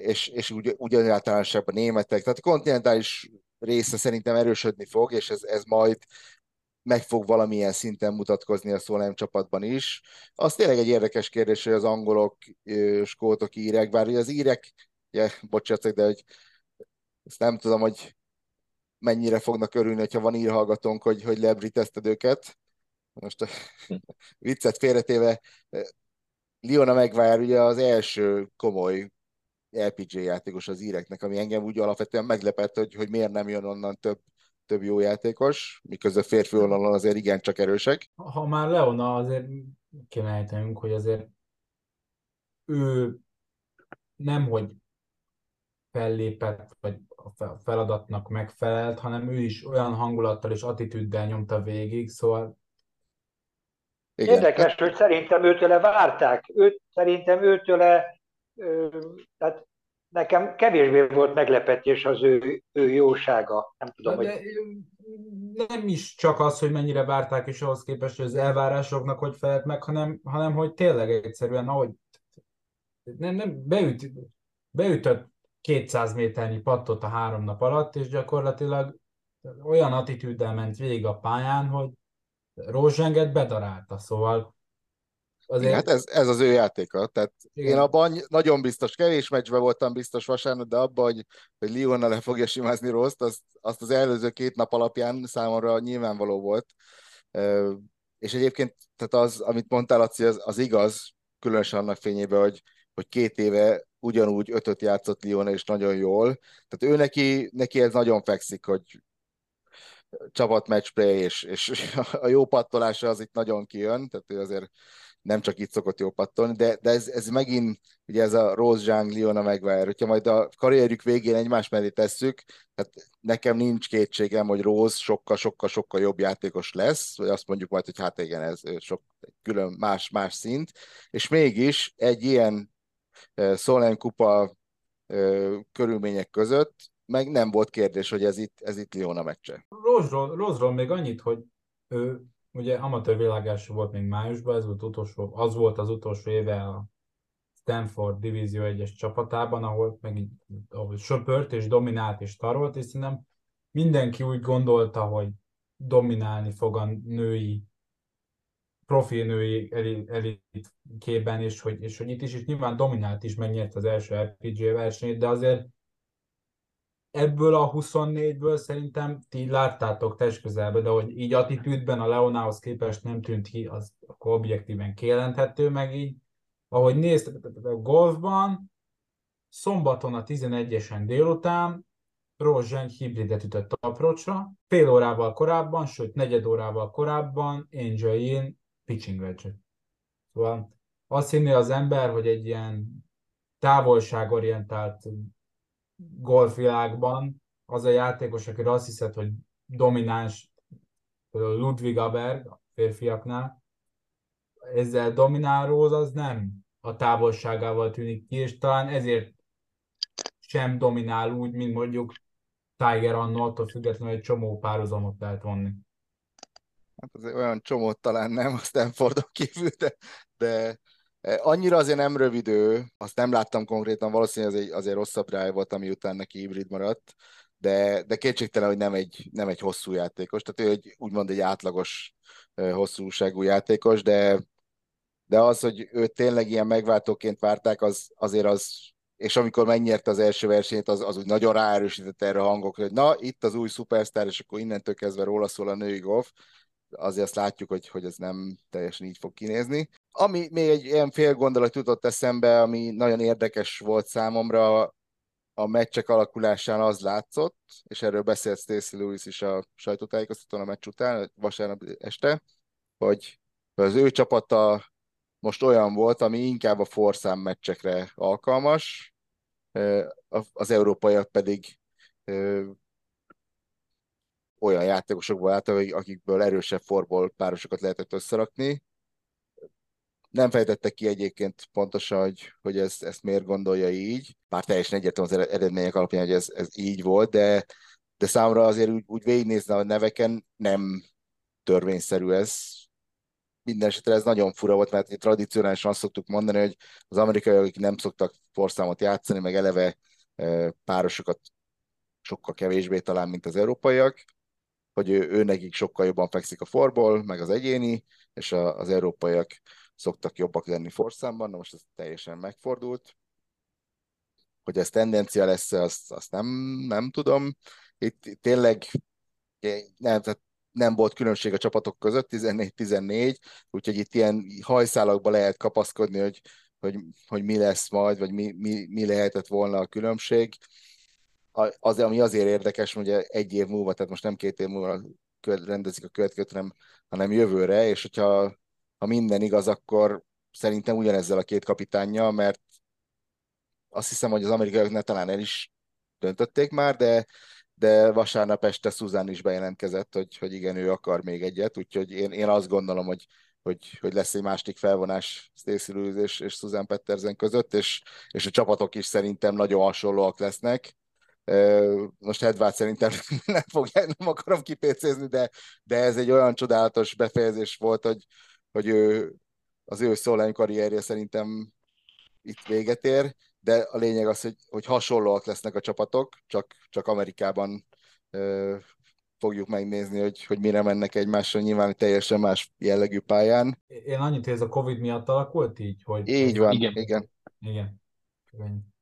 és, és ugyanáltalánosabb a németek. Tehát a kontinentális része szerintem erősödni fog, és ez, ez majd meg fog valamilyen szinten mutatkozni a Szolem csapatban is. Az tényleg egy érdekes kérdés, hogy az angolok, skótok, írek, bár az írek, ja, bocsánat, de hogy ezt nem tudom, hogy mennyire fognak örülni, hogyha van írhallgatónk, hogy, hogy lebritezted őket. Most a viccet félretéve, Liona Megvár ugye az első komoly LPG játékos az íreknek, ami engem úgy alapvetően meglepett, hogy, hogy miért nem jön onnan több több jó játékos, miközben férfi oldalon azért igen csak erősek. Ha már Leona, azért kéne ejtenünk, hogy azért ő nem, hogy fellépett, vagy a feladatnak megfelelt, hanem ő is olyan hangulattal és attitűddel nyomta végig, szóval igen. Érdekes, hogy szerintem őtőle várták. Őt, szerintem őtőle, tehát nekem kevésbé volt meglepetés az ő, ő jósága. Nem tudom, de, hogy... Nem is csak az, hogy mennyire várták, és ahhoz képest, hogy az elvárásoknak hogy felelt meg, hanem, hanem hogy tényleg egyszerűen, ahogy nem, nem, beüt, beütött 200 méternyi pattot a három nap alatt, és gyakorlatilag olyan attitűddel ment végig a pályán, hogy Rózsenget bedarálta, szóval Azért... Hát ez, ez az ő játéka. Tehát Igen. én abban nagyon biztos, kevés meccsben voltam biztos vasárnap, de abban, hogy, hogy Lionna le fogja simázni Roszt, azt, azt az előző két nap alapján számomra nyilvánvaló volt. És egyébként tehát az, amit mondtál, Laci, az, az igaz, különösen annak fényében, hogy, hogy két éve ugyanúgy ötöt játszott Liona, és nagyon jól. Tehát ő neki, neki ez nagyon fekszik, hogy csapat matchplay, és, és a jó pattolása az itt nagyon kijön, tehát ő azért nem csak itt szokott jó pattolni, de, de ez, ez megint, ugye ez a Rose Zhang, Liona Maguire, hogyha majd a karrierjük végén egymás mellé tesszük, tehát nekem nincs kétségem, hogy Rose sokkal-sokkal-sokkal jobb játékos lesz, vagy azt mondjuk majd, hogy hát igen, ez sok külön más-más szint, és mégis egy ilyen uh, Solheim kupa uh, körülmények között meg nem volt kérdés, hogy ez itt, ez itt Liona meccse. Rose-ról, Rose-ról még annyit, hogy ő ugye amatőr világású volt még májusban, ez volt utolsó, az volt az utolsó éve a Stanford Divízió 1-es csapatában, ahol meg ahol söpört és dominált és tarolt, és szerintem mindenki úgy gondolta, hogy dominálni fog a női profi női elitkében, és hogy, és hogy itt is, és nyilván dominált is, megnyert az első LPG versenyt, de azért ebből a 24-ből szerintem ti láttátok test közelbe, de hogy így attitűdben a Leonához képest nem tűnt ki, az akkor objektíven kijelenthető, meg így, ahogy néztek a golfban, szombaton a 11-esen délután Rozseny hibridet ütött approachra, fél órával korábban, sőt negyed órával korábban Angel Yin pitching wedge Szóval azt hinni az ember, hogy egy ilyen távolságorientált golfvilágban az a játékos, akire azt hiszed, hogy domináns, például Ludwig Aberg a férfiaknál, ezzel domináló az nem a távolságával tűnik ki, és talán ezért sem dominál úgy, mint mondjuk Tiger annó, attól függetlenül egy csomó párhuzamot lehet vonni. Hát az olyan csomót talán nem a Stanfordon kívül, de, de annyira azért nem rövid ő, azt nem láttam konkrétan, valószínűleg azért, azért rosszabb rá volt, ami után neki hibrid maradt, de, de kétségtelen, hogy nem egy, nem egy hosszú játékos, tehát ő egy, úgymond egy átlagos hosszúságú játékos, de, de az, hogy őt tényleg ilyen megváltóként várták, az, azért az, és amikor megnyerte az első versenyt, az, az úgy nagyon ráerősített erre a hangok, hogy na, itt az új szupersztár, és akkor innentől kezdve róla szól a női golf, azért azt látjuk, hogy, hogy ez nem teljesen így fog kinézni. Ami még egy ilyen fél gondolat jutott eszembe, ami nagyon érdekes volt számomra, a meccsek alakulásán az látszott, és erről beszélt Stacey Lewis is a sajtótájékoztatón a meccs után, vasárnap este, hogy az ő csapata most olyan volt, ami inkább a forszám meccsekre alkalmas, az európaiak pedig olyan játékosokból állt, akikből erősebb forból párosokat lehetett összerakni. Nem fejtette ki egyébként pontosan, hogy, hogy ez, ezt miért gondolja így, bár teljesen egyértelmű az eredmények alapján, hogy ez, ez így volt, de, de számomra azért úgy, úgy végignézni a neveken nem törvényszerű ez. Minden esetre ez nagyon fura volt, mert tradicionálisan azt szoktuk mondani, hogy az amerikaiak, akik nem szoktak forszámot játszani, meg eleve párosokat sokkal kevésbé talán, mint az európaiak, hogy ő, ő nekik sokkal jobban fekszik a forból, meg az egyéni, és a, az európaiak szoktak jobbak lenni forszámban, na most ez teljesen megfordult. Hogy ez tendencia lesz, azt, azt nem, nem tudom. Itt, tényleg nem, tehát nem volt különbség a csapatok között, 14-14, úgyhogy itt ilyen hajszálakba lehet kapaszkodni, hogy, hogy, hogy mi lesz majd, vagy mi, mi, mi lehetett volna a különbség az, ami azért érdekes, hogy egy év múlva, tehát most nem két év múlva rendezik a következőt, hanem, hanem jövőre, és hogyha ha minden igaz, akkor szerintem ugyanezzel a két kapitánja, mert azt hiszem, hogy az amerikaiak talán el is döntötték már, de, de vasárnap este Susan is bejelentkezett, hogy, hogy igen, ő akar még egyet, úgyhogy én, én azt gondolom, hogy, hogy, hogy lesz egy másik felvonás Stacey Lewis és, és Susan Pettersen között, és, és a csapatok is szerintem nagyon hasonlóak lesznek, most Edvard szerintem nem, fog, nem akarom kipécézni, de, de ez egy olyan csodálatos befejezés volt, hogy, hogy ő, az ő szólány karrierje szerintem itt véget ér, de a lényeg az, hogy, hogy hasonlóak lesznek a csapatok, csak, csak Amerikában ö, fogjuk megnézni, hogy, hogy mire mennek egymásra, nyilván teljesen más jellegű pályán. Én annyit, hogy ez a Covid miatt alakult így? Hogy így van, igen. igen. igen. igen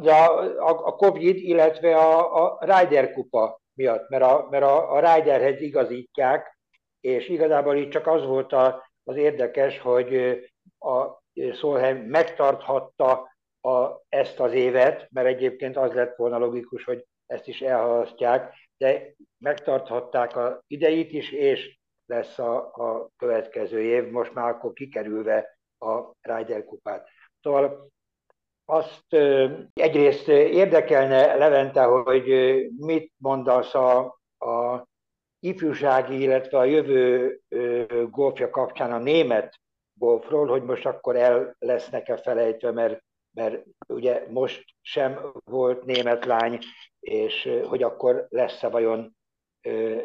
de a, a, a Covid, illetve a, a Ryder kupa miatt, mert a, mert a, a Ryderhez igazítják, és igazából itt csak az volt a, az érdekes, hogy a Solheim megtarthatta a, ezt az évet, mert egyébként az lett volna logikus, hogy ezt is elhalasztják, de megtarthatták a ideit is, és lesz a, a következő év, most már akkor kikerülve a Ryder kupát. Szóval azt egyrészt érdekelne, Levente, hogy mit mondasz a, a ifjúsági, illetve a jövő golfja kapcsán a német golfról, hogy most akkor el lesznek-e felejtve, mert, mert ugye most sem volt német lány, és hogy akkor lesz-e vajon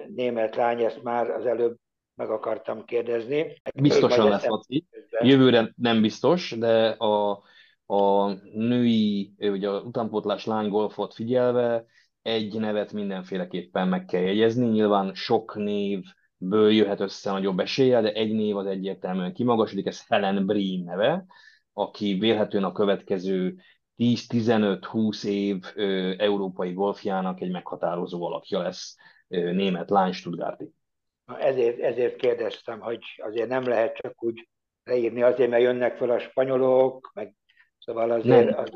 német lány, ezt már az előbb meg akartam kérdezni. Biztosan lesz, Laci. Jövőre nem biztos, de a a női, vagy a utánpótlás lánygolfot figyelve egy nevet mindenféleképpen meg kell jegyezni. Nyilván sok névből jöhet össze nagyobb esélye, de egy név az egyértelműen kimagasodik, ez Helen Breen neve, aki vélhetően a következő 10-15-20 év ö, európai golfjának egy meghatározó alakja lesz ö, német lány Stuttgarti. Ezért, ezért kérdeztem, hogy azért nem lehet csak úgy leírni azért, mert jönnek fel a spanyolok, meg Szóval azért... Nem. Az...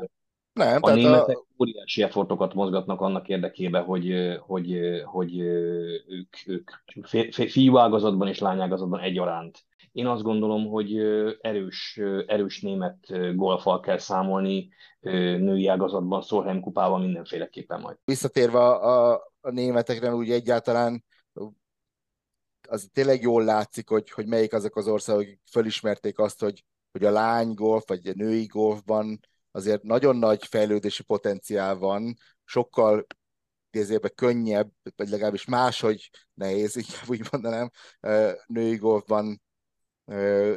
Nem, a németek a... óriási effortokat mozgatnak annak érdekében, hogy, hogy, hogy ők, ők fiú ágazatban és lányágazatban egyaránt. Én azt gondolom, hogy erős, erős német golfal kell számolni női ágazatban, Szolheim kupával mindenféleképpen majd. Visszatérve a, a, a németekre, úgy egyáltalán az tényleg jól látszik, hogy, hogy melyik azok az országok, akik fölismerték azt, hogy hogy a lány golf, vagy a női golfban azért nagyon nagy fejlődési potenciál van, sokkal idézőben könnyebb, vagy legalábbis máshogy nehéz, inkább úgy mondanám, női golfban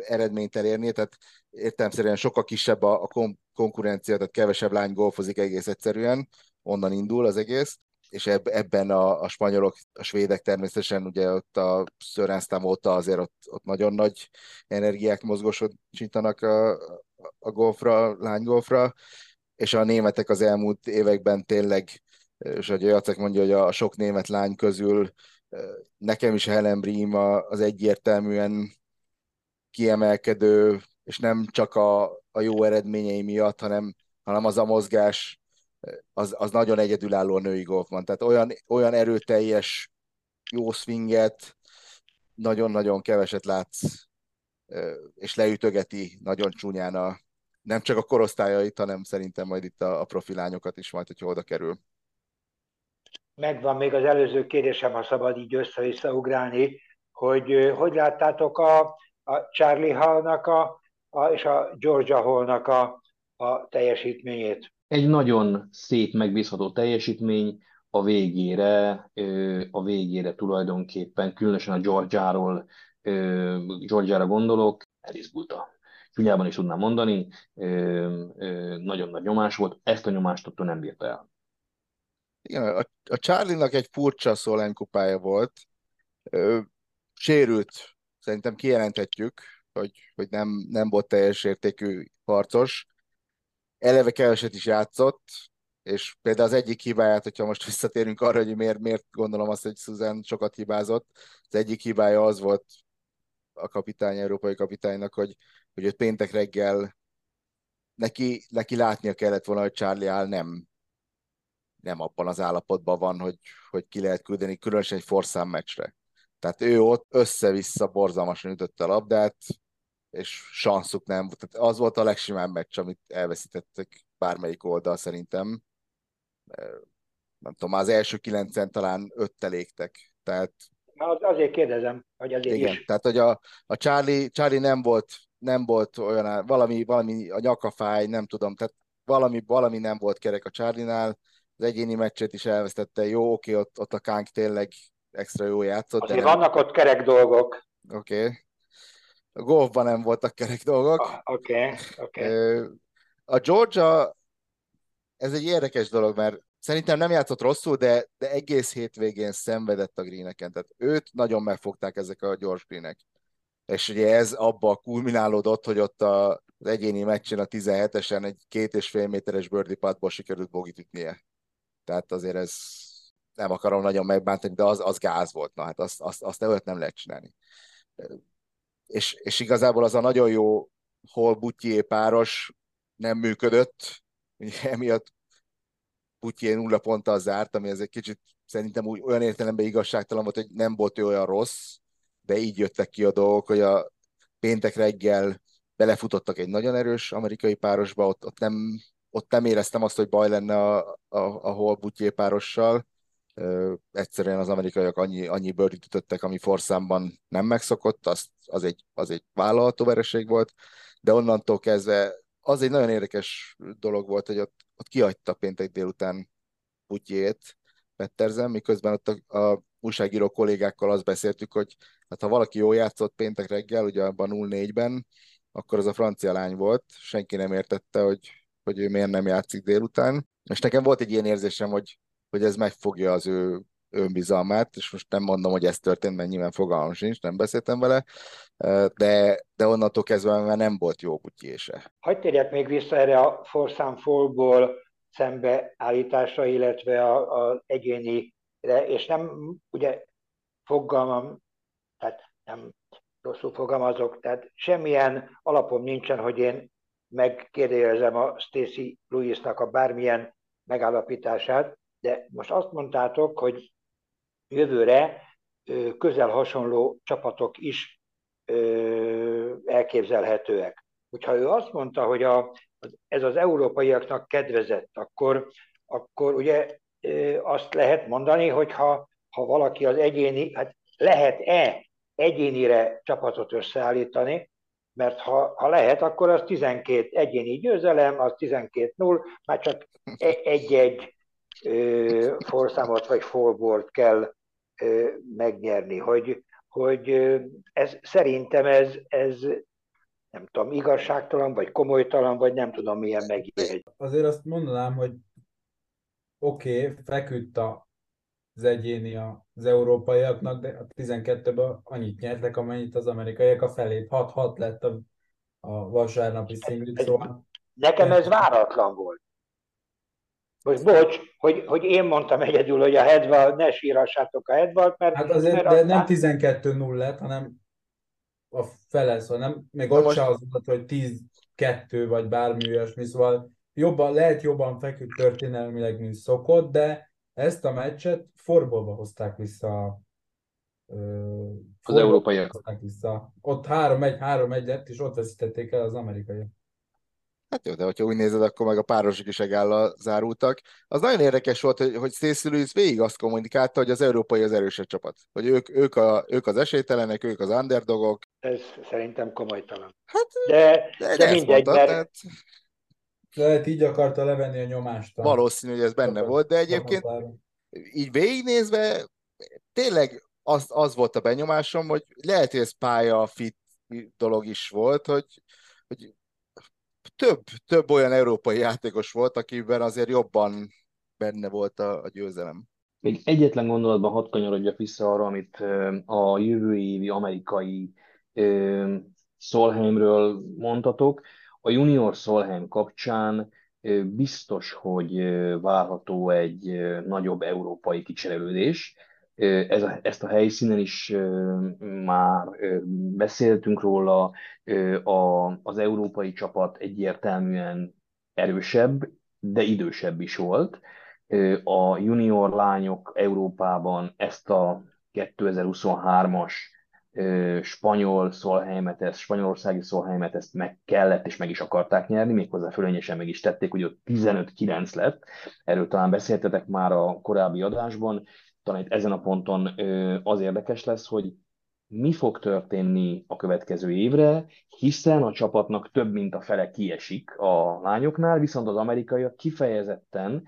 eredményt elérni, tehát értelemszerűen sokkal kisebb a, a konkurencia, tehát kevesebb lány golfozik egész egyszerűen, onnan indul az egész, és eb, ebben a, a spanyolok, a svédek természetesen ugye ott a Szöránsztám óta azért ott, ott nagyon nagy energiák mozgósítanak a, a golfra, lánygolfra, és a németek az elmúlt években tényleg, és hogy Jacek mondja, hogy a sok német lány közül nekem is Helen Bream az egyértelműen kiemelkedő, és nem csak a, a jó eredményei miatt, hanem, hanem az a mozgás, az, az nagyon egyedülálló a női golfban. Tehát olyan, olyan erőteljes, jó swinget nagyon-nagyon keveset látsz, és leütögeti nagyon csúnyán a, nem csak a korosztályait, hanem szerintem majd itt a, a profilányokat is majd, hogyha oda kerül. Megvan még az előző kérdésem, ha szabad így össze-vissza ugrálni, hogy hogy láttátok a, a Charlie Hallnak a, a, és a Georgia Hallnak a, a teljesítményét? Egy nagyon szép, megbízható teljesítmény, a végére, a végére tulajdonképpen, különösen a Georgiáról, Georgiára gondolok, elizgulta. Csúnyában is tudnám mondani, nagyon nagy nyomás volt, ezt a nyomást ott nem bírta el. Igen, a, a Charlie-nak egy furcsa Szolán kupája volt, sérült, szerintem kijelenthetjük, hogy, hogy nem, nem volt teljes értékű harcos, eleve keveset is játszott, és például az egyik hibáját, hogyha most visszatérünk arra, hogy miért, miért gondolom azt, hogy Susan sokat hibázott, az egyik hibája az volt a kapitány, európai kapitánynak, hogy, hogy őt péntek reggel neki, neki látnia kellett volna, hogy Charlie áll nem, nem abban az állapotban van, hogy, hogy ki lehet küldeni, különösen egy forszám meccsre. Tehát ő ott össze-vissza borzalmasan ütötte a labdát, és sanszuk nem. Tehát az volt a legsimább meccs, amit elveszítettek bármelyik oldal szerintem. Nem tudom, az első kilencen talán öttel égtek. Tehát az, azért kérdezem, hogy azért igen, is. tehát hogy a, a Charlie, Charlie nem volt, nem volt olyan, valami, valami a nyakafáj, nem tudom, tehát valami, valami nem volt kerek a Charlie-nál, az egyéni meccset is elvesztette, jó, oké, ott, ott a Kánk tényleg extra jó játszott. Azért de nem... vannak ott kerek dolgok. Oké. Okay. A golfban nem voltak kerek dolgok. Ah, oké, ah, oké. Okay, okay. A Georgia, ez egy érdekes dolog, mert szerintem nem játszott rosszul, de, de egész hétvégén szenvedett a greeneken. Tehát őt nagyon megfogták ezek a gyors greenek. És ugye ez abba kulminálódott, hogy ott a, az egyéni meccsen a 17-esen egy két és fél méteres birdie puttból sikerült bogit ütnie. Tehát azért ez nem akarom nagyon megbántani, de az, az gáz volt. Na hát azt, azt, azt nem lehet csinálni. És, és igazából az a nagyon jó hol páros nem működött, emiatt Putyi nulla ponttal zárt, ami ez egy kicsit szerintem úgy, olyan értelemben igazságtalan volt, hogy nem volt ő olyan rossz, de így jöttek ki a dolgok, hogy a péntek reggel belefutottak egy nagyon erős amerikai párosba, ott, ott, nem, ott nem éreztem azt, hogy baj lenne a, a, a Hall párossal. Ö, egyszerűen az amerikaiak annyi, annyi birdie ütöttek, ami forszámban nem megszokott, az, az, egy, az egy vállalható vereség volt, de onnantól kezdve az egy nagyon érdekes dolog volt, hogy ott, ott kiadta péntek délután Putyét, Petterzen, miközben ott a, a újságíró kollégákkal azt beszéltük, hogy hát ha valaki jól játszott péntek reggel, ugye abban 0-4-ben, akkor az a francia lány volt, senki nem értette, hogy, hogy ő miért nem játszik délután. És nekem volt egy ilyen érzésem, hogy, hogy ez megfogja az ő önbizalmát, és most nem mondom, hogy ez történt, mert nyilván fogalmam sincs, nem beszéltem vele, de, de onnantól kezdve már nem volt jó butyése. Hagyj térjek még vissza erre a Forszám Fallból szembeállításra, illetve az egyénire, és nem, ugye fogalmam, tehát nem rosszul fogalmazok, tehát semmilyen alapom nincsen, hogy én megkérdezem a Stacy Lewisnak a bármilyen megállapítását, de most azt mondtátok, hogy jövőre közel hasonló csapatok is elképzelhetőek. Hogyha ő azt mondta, hogy a, ez az európaiaknak kedvezett, akkor, akkor ugye azt lehet mondani, hogy ha, ha valaki az egyéni, hát lehet-e egyénire csapatot összeállítani, mert ha, ha lehet, akkor az 12 egyéni győzelem, az 12-0, már csak e-, egy-egy forszámot vagy fallbort kell megnyerni, hogy, hogy ez, szerintem ez, ez nem tudom, igazságtalan, vagy komolytalan, vagy nem tudom milyen megjegy. Azért azt mondanám, hogy oké, okay, feküdt az egyéni az európaiaknak, de a 12-ből annyit nyertek, amennyit az amerikaiak a felét. 6-6 lett a, a vasárnapi szinglit, szóval... Nekem ez váratlan volt. Most bocs, hogy, hogy én mondtam egyedül, hogy a Hedval, ne sírassátok a Hedvalt, mert... Hát azért, mert de aztán... nem 12-0 lett, hanem a fele, szóval nem, még ott most... se az volt, hogy 10-2 vagy bármi olyasmi, szóval jobban, lehet jobban feküdt történelmileg, mint szokott, de ezt a meccset forbolba hozták vissza az európaiak. Vissza. Ott 3-1, 3-1 lett, és ott veszítették el az amerikaiak. Hát jó, de hogyha úgy nézed, akkor meg a párosok is egállal zárultak. Az nagyon érdekes volt, hogy, hogy Lewis végig azt kommunikálta, hogy az európai az erősebb csapat. Hogy ők, ők, a, ők az esélytelenek, ők az underdogok. Ez szerintem komolytalan. Hát, de, de, de mindegy, mondta, mert... Tehát... Lehet így akarta levenni a nyomást. Valószínű, hogy ez benne volt, de egyébként így végignézve tényleg az, az volt a benyomásom, hogy lehet, hogy ez pálya fit dolog is volt, hogy, hogy több, több olyan európai játékos volt, akiben azért jobban benne volt a, a győzelem. Még egyetlen gondolatban hadd kanyarodjak vissza arra, amit a jövő évi amerikai Solheimről mondtatok. A junior Solheim kapcsán biztos, hogy várható egy nagyobb európai kicserélődés. Ez a, ezt a helyszínen is már beszéltünk róla, a, az európai csapat egyértelműen erősebb, de idősebb is volt. A junior lányok Európában ezt a 2023-as spanyol szolhelymet, ezt, spanyolországi szolhelymet ezt meg kellett és meg is akarták nyerni, méghozzá fölényesen meg is tették, hogy ott 15-9 lett. Erről talán beszéltetek már a korábbi adásban. Talán itt ezen a ponton az érdekes lesz, hogy mi fog történni a következő évre, hiszen a csapatnak több mint a fele kiesik a lányoknál, viszont az amerikaiak kifejezetten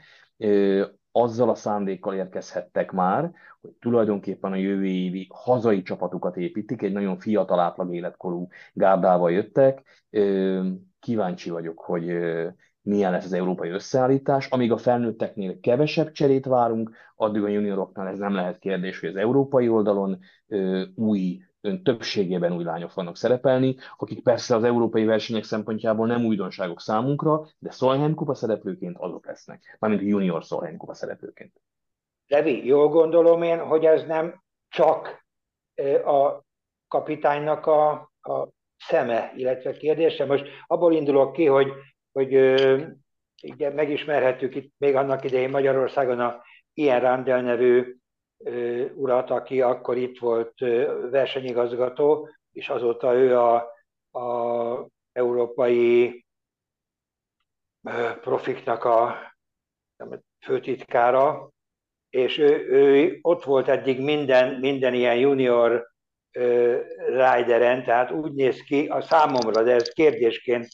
azzal a szándékkal érkezhettek már, hogy tulajdonképpen a jövő évi hazai csapatukat építik, egy nagyon fiatal átlag életkorú gárdával jöttek. Kíváncsi vagyok, hogy milyen lesz az európai összeállítás. Amíg a felnőtteknél kevesebb cserét várunk, addig a junioroknál ez nem lehet kérdés, hogy az európai oldalon új ön többségében új lányok vannak szerepelni, akik persze az európai versenyek szempontjából nem újdonságok számunkra, de Solheim kupa szereplőként azok lesznek, mármint junior Solheim kupa szereplőként. Levi, jól gondolom én, hogy ez nem csak a kapitánynak a, a szeme, illetve kérdése. Most abból indulok ki, hogy, hogy igen, megismerhettük itt még annak idején Magyarországon a ilyen Randel nevű urat, aki akkor itt volt versenyigazgató, és azóta ő a, a európai profiknak a főtitkára, és ő, ő ott volt eddig minden, minden ilyen junior rideren, tehát úgy néz ki a számomra, de ez kérdésként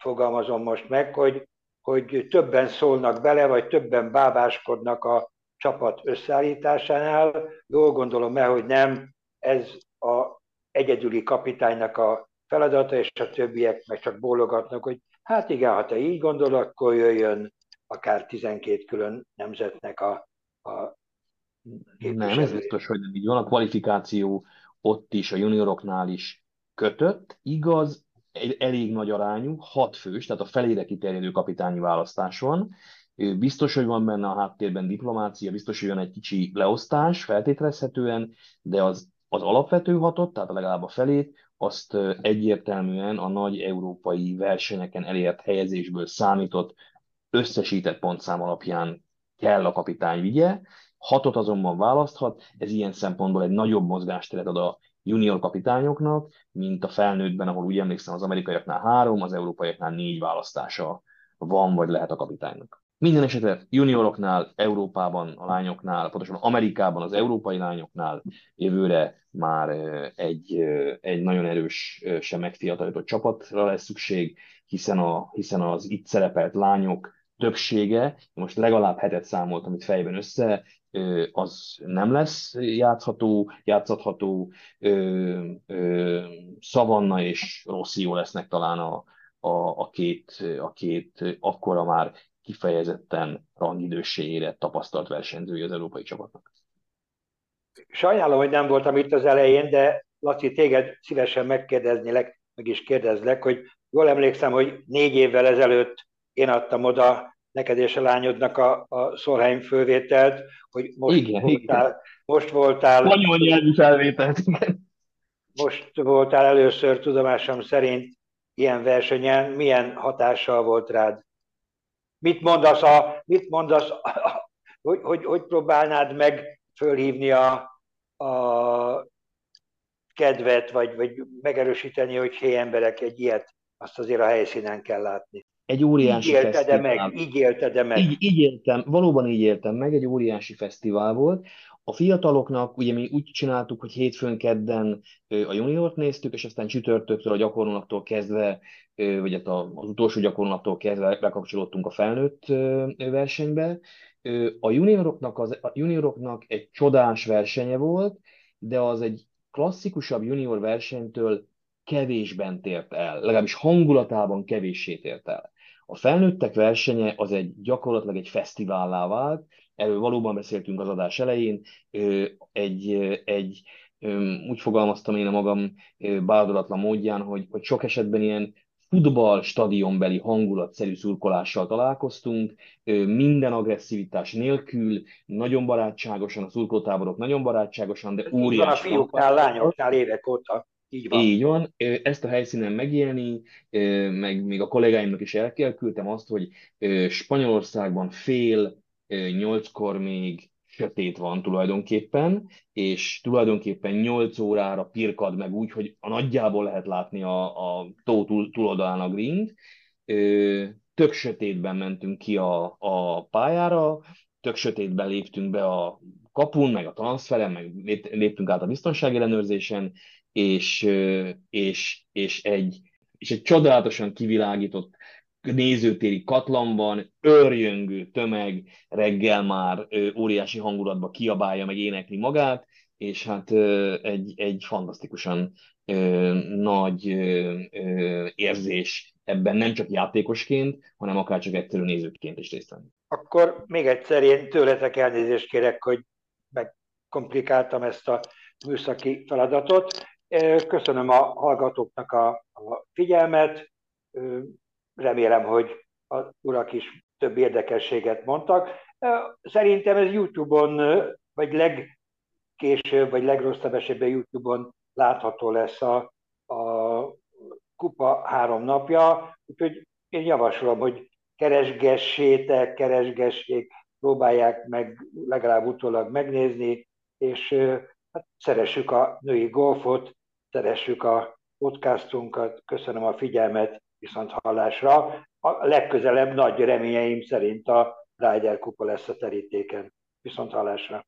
fogalmazom most meg, hogy, hogy többen szólnak bele, vagy többen bábáskodnak a csapat összeállításánál. Jól gondolom el, hogy nem ez a egyedüli kapitánynak a feladata, és a többiek meg csak bólogatnak, hogy hát igen, ha te így gondolod, akkor jöjjön akár 12 külön nemzetnek a, a Nem, ez biztos, hogy nem így van. A kvalifikáció ott is, a junioroknál is kötött, igaz, elég nagy arányú, hat fős, tehát a felére kiterjedő kapitányi választás van, Biztos, hogy van benne a háttérben diplomácia, biztos, hogy van egy kicsi leosztás feltételezhetően, de az, az alapvető hatott, tehát legalább a felét, azt egyértelműen a nagy európai versenyeken elért helyezésből számított összesített pontszám alapján kell a kapitány vigye, hatot azonban választhat, ez ilyen szempontból egy nagyobb mozgásteret ad a junior kapitányoknak, mint a felnőttben, ahol úgy emlékszem az amerikaiaknál három, az európaiaknál négy választása van, vagy lehet a kapitánynak. Minden esetre junioroknál, Európában a lányoknál, pontosan Amerikában az európai lányoknál jövőre már egy, egy nagyon erős, sem megfiatalított csapatra lesz szükség, hiszen, a, hiszen az itt szerepelt lányok többsége, most legalább hetet számoltam itt fejben össze, az nem lesz játszható, játszható, Szavanna és Rosszió lesznek talán a, a, a, két, a két akkora már kifejezetten rangidőssé érett tapasztalt versenyzője az európai csapatnak. Sajnálom, hogy nem voltam itt az elején, de Laci, téged szívesen megkérdeznélek, meg is kérdezlek, hogy jól emlékszem, hogy négy évvel ezelőtt én adtam oda neked és a lányodnak a, a Szolheim fölvételt, hogy most igen, voltál, igen. most voltál... Spanyol nyelvű felvételt, Most voltál először tudomásom szerint ilyen versenyen, milyen hatással volt rád? Mit mondasz, a, mit mondasz a, hogy, hogy, hogy próbálnád meg fölhívni a, a kedvet, vagy, vagy megerősíteni, hogy hé emberek, egy ilyet, azt azért a helyszínen kell látni. Egy óriási így élted -e meg? Így élted meg? Így, így éltem, valóban így éltem meg, egy óriási fesztivál volt. A fiataloknak ugye mi úgy csináltuk, hogy hétfőn, kedden a juniort néztük, és aztán csütörtöktől a gyakorlónaktól kezdve, vagy hát az utolsó gyakorlónaktól kezdve bekapcsolódtunk a felnőtt versenybe. A junioroknak, az, a junioroknak egy csodás versenye volt, de az egy klasszikusabb junior versenytől kevésben tért el, legalábbis hangulatában kevéssé tért el. A felnőttek versenye az egy gyakorlatilag egy fesztivállá vált, erről valóban beszéltünk az adás elején, egy, egy úgy fogalmaztam én a magam bádolatlan módján, hogy, hogy sok esetben ilyen futball stadionbeli hangulatszerű szurkolással találkoztunk, minden agresszivitás nélkül, nagyon barátságosan, a szurkoltáborok nagyon barátságosan, de óriási... Van a fiúknál, lányoknál évek óta. Így van. Így van. Ezt a helyszínen megélni, meg még a kollégáimnak is elküldtem azt, hogy Spanyolországban fél nyolckor még sötét van tulajdonképpen, és tulajdonképpen 8 órára pirkad meg úgy, hogy a nagyjából lehet látni a, a tó túl, túloldalán a green Tök sötétben mentünk ki a, a pályára, tök sötétben léptünk be a kapun, meg a transferen, meg léptünk át a biztonsági ellenőrzésen, és, és, és, egy, és egy csodálatosan kivilágított nézőtéri katlanban, örjöngő tömeg reggel már óriási hangulatba kiabálja, meg énekli magát, és hát egy, egy fantasztikusan nagy érzés ebben nem csak játékosként, hanem akár csak egyszerű nézőként is részt venni. Akkor még egyszer én tőletek elnézést kérek, hogy megkomplikáltam ezt a műszaki feladatot. Köszönöm a hallgatóknak a, a figyelmet, remélem, hogy a urak is több érdekességet mondtak. Szerintem ez YouTube-on, vagy legkésőbb, vagy legrosszabb esetben YouTube-on látható lesz a, a kupa három napja, úgyhogy én javaslom, hogy keresgessétek, keresgessék, próbálják meg legalább utólag megnézni, és hát szeressük a női golfot, szeressük a podcastunkat, köszönöm a figyelmet, viszont hallásra. A legközelebb nagy reményeim szerint a Ryder kupa lesz a terítéken. Viszont hallásra.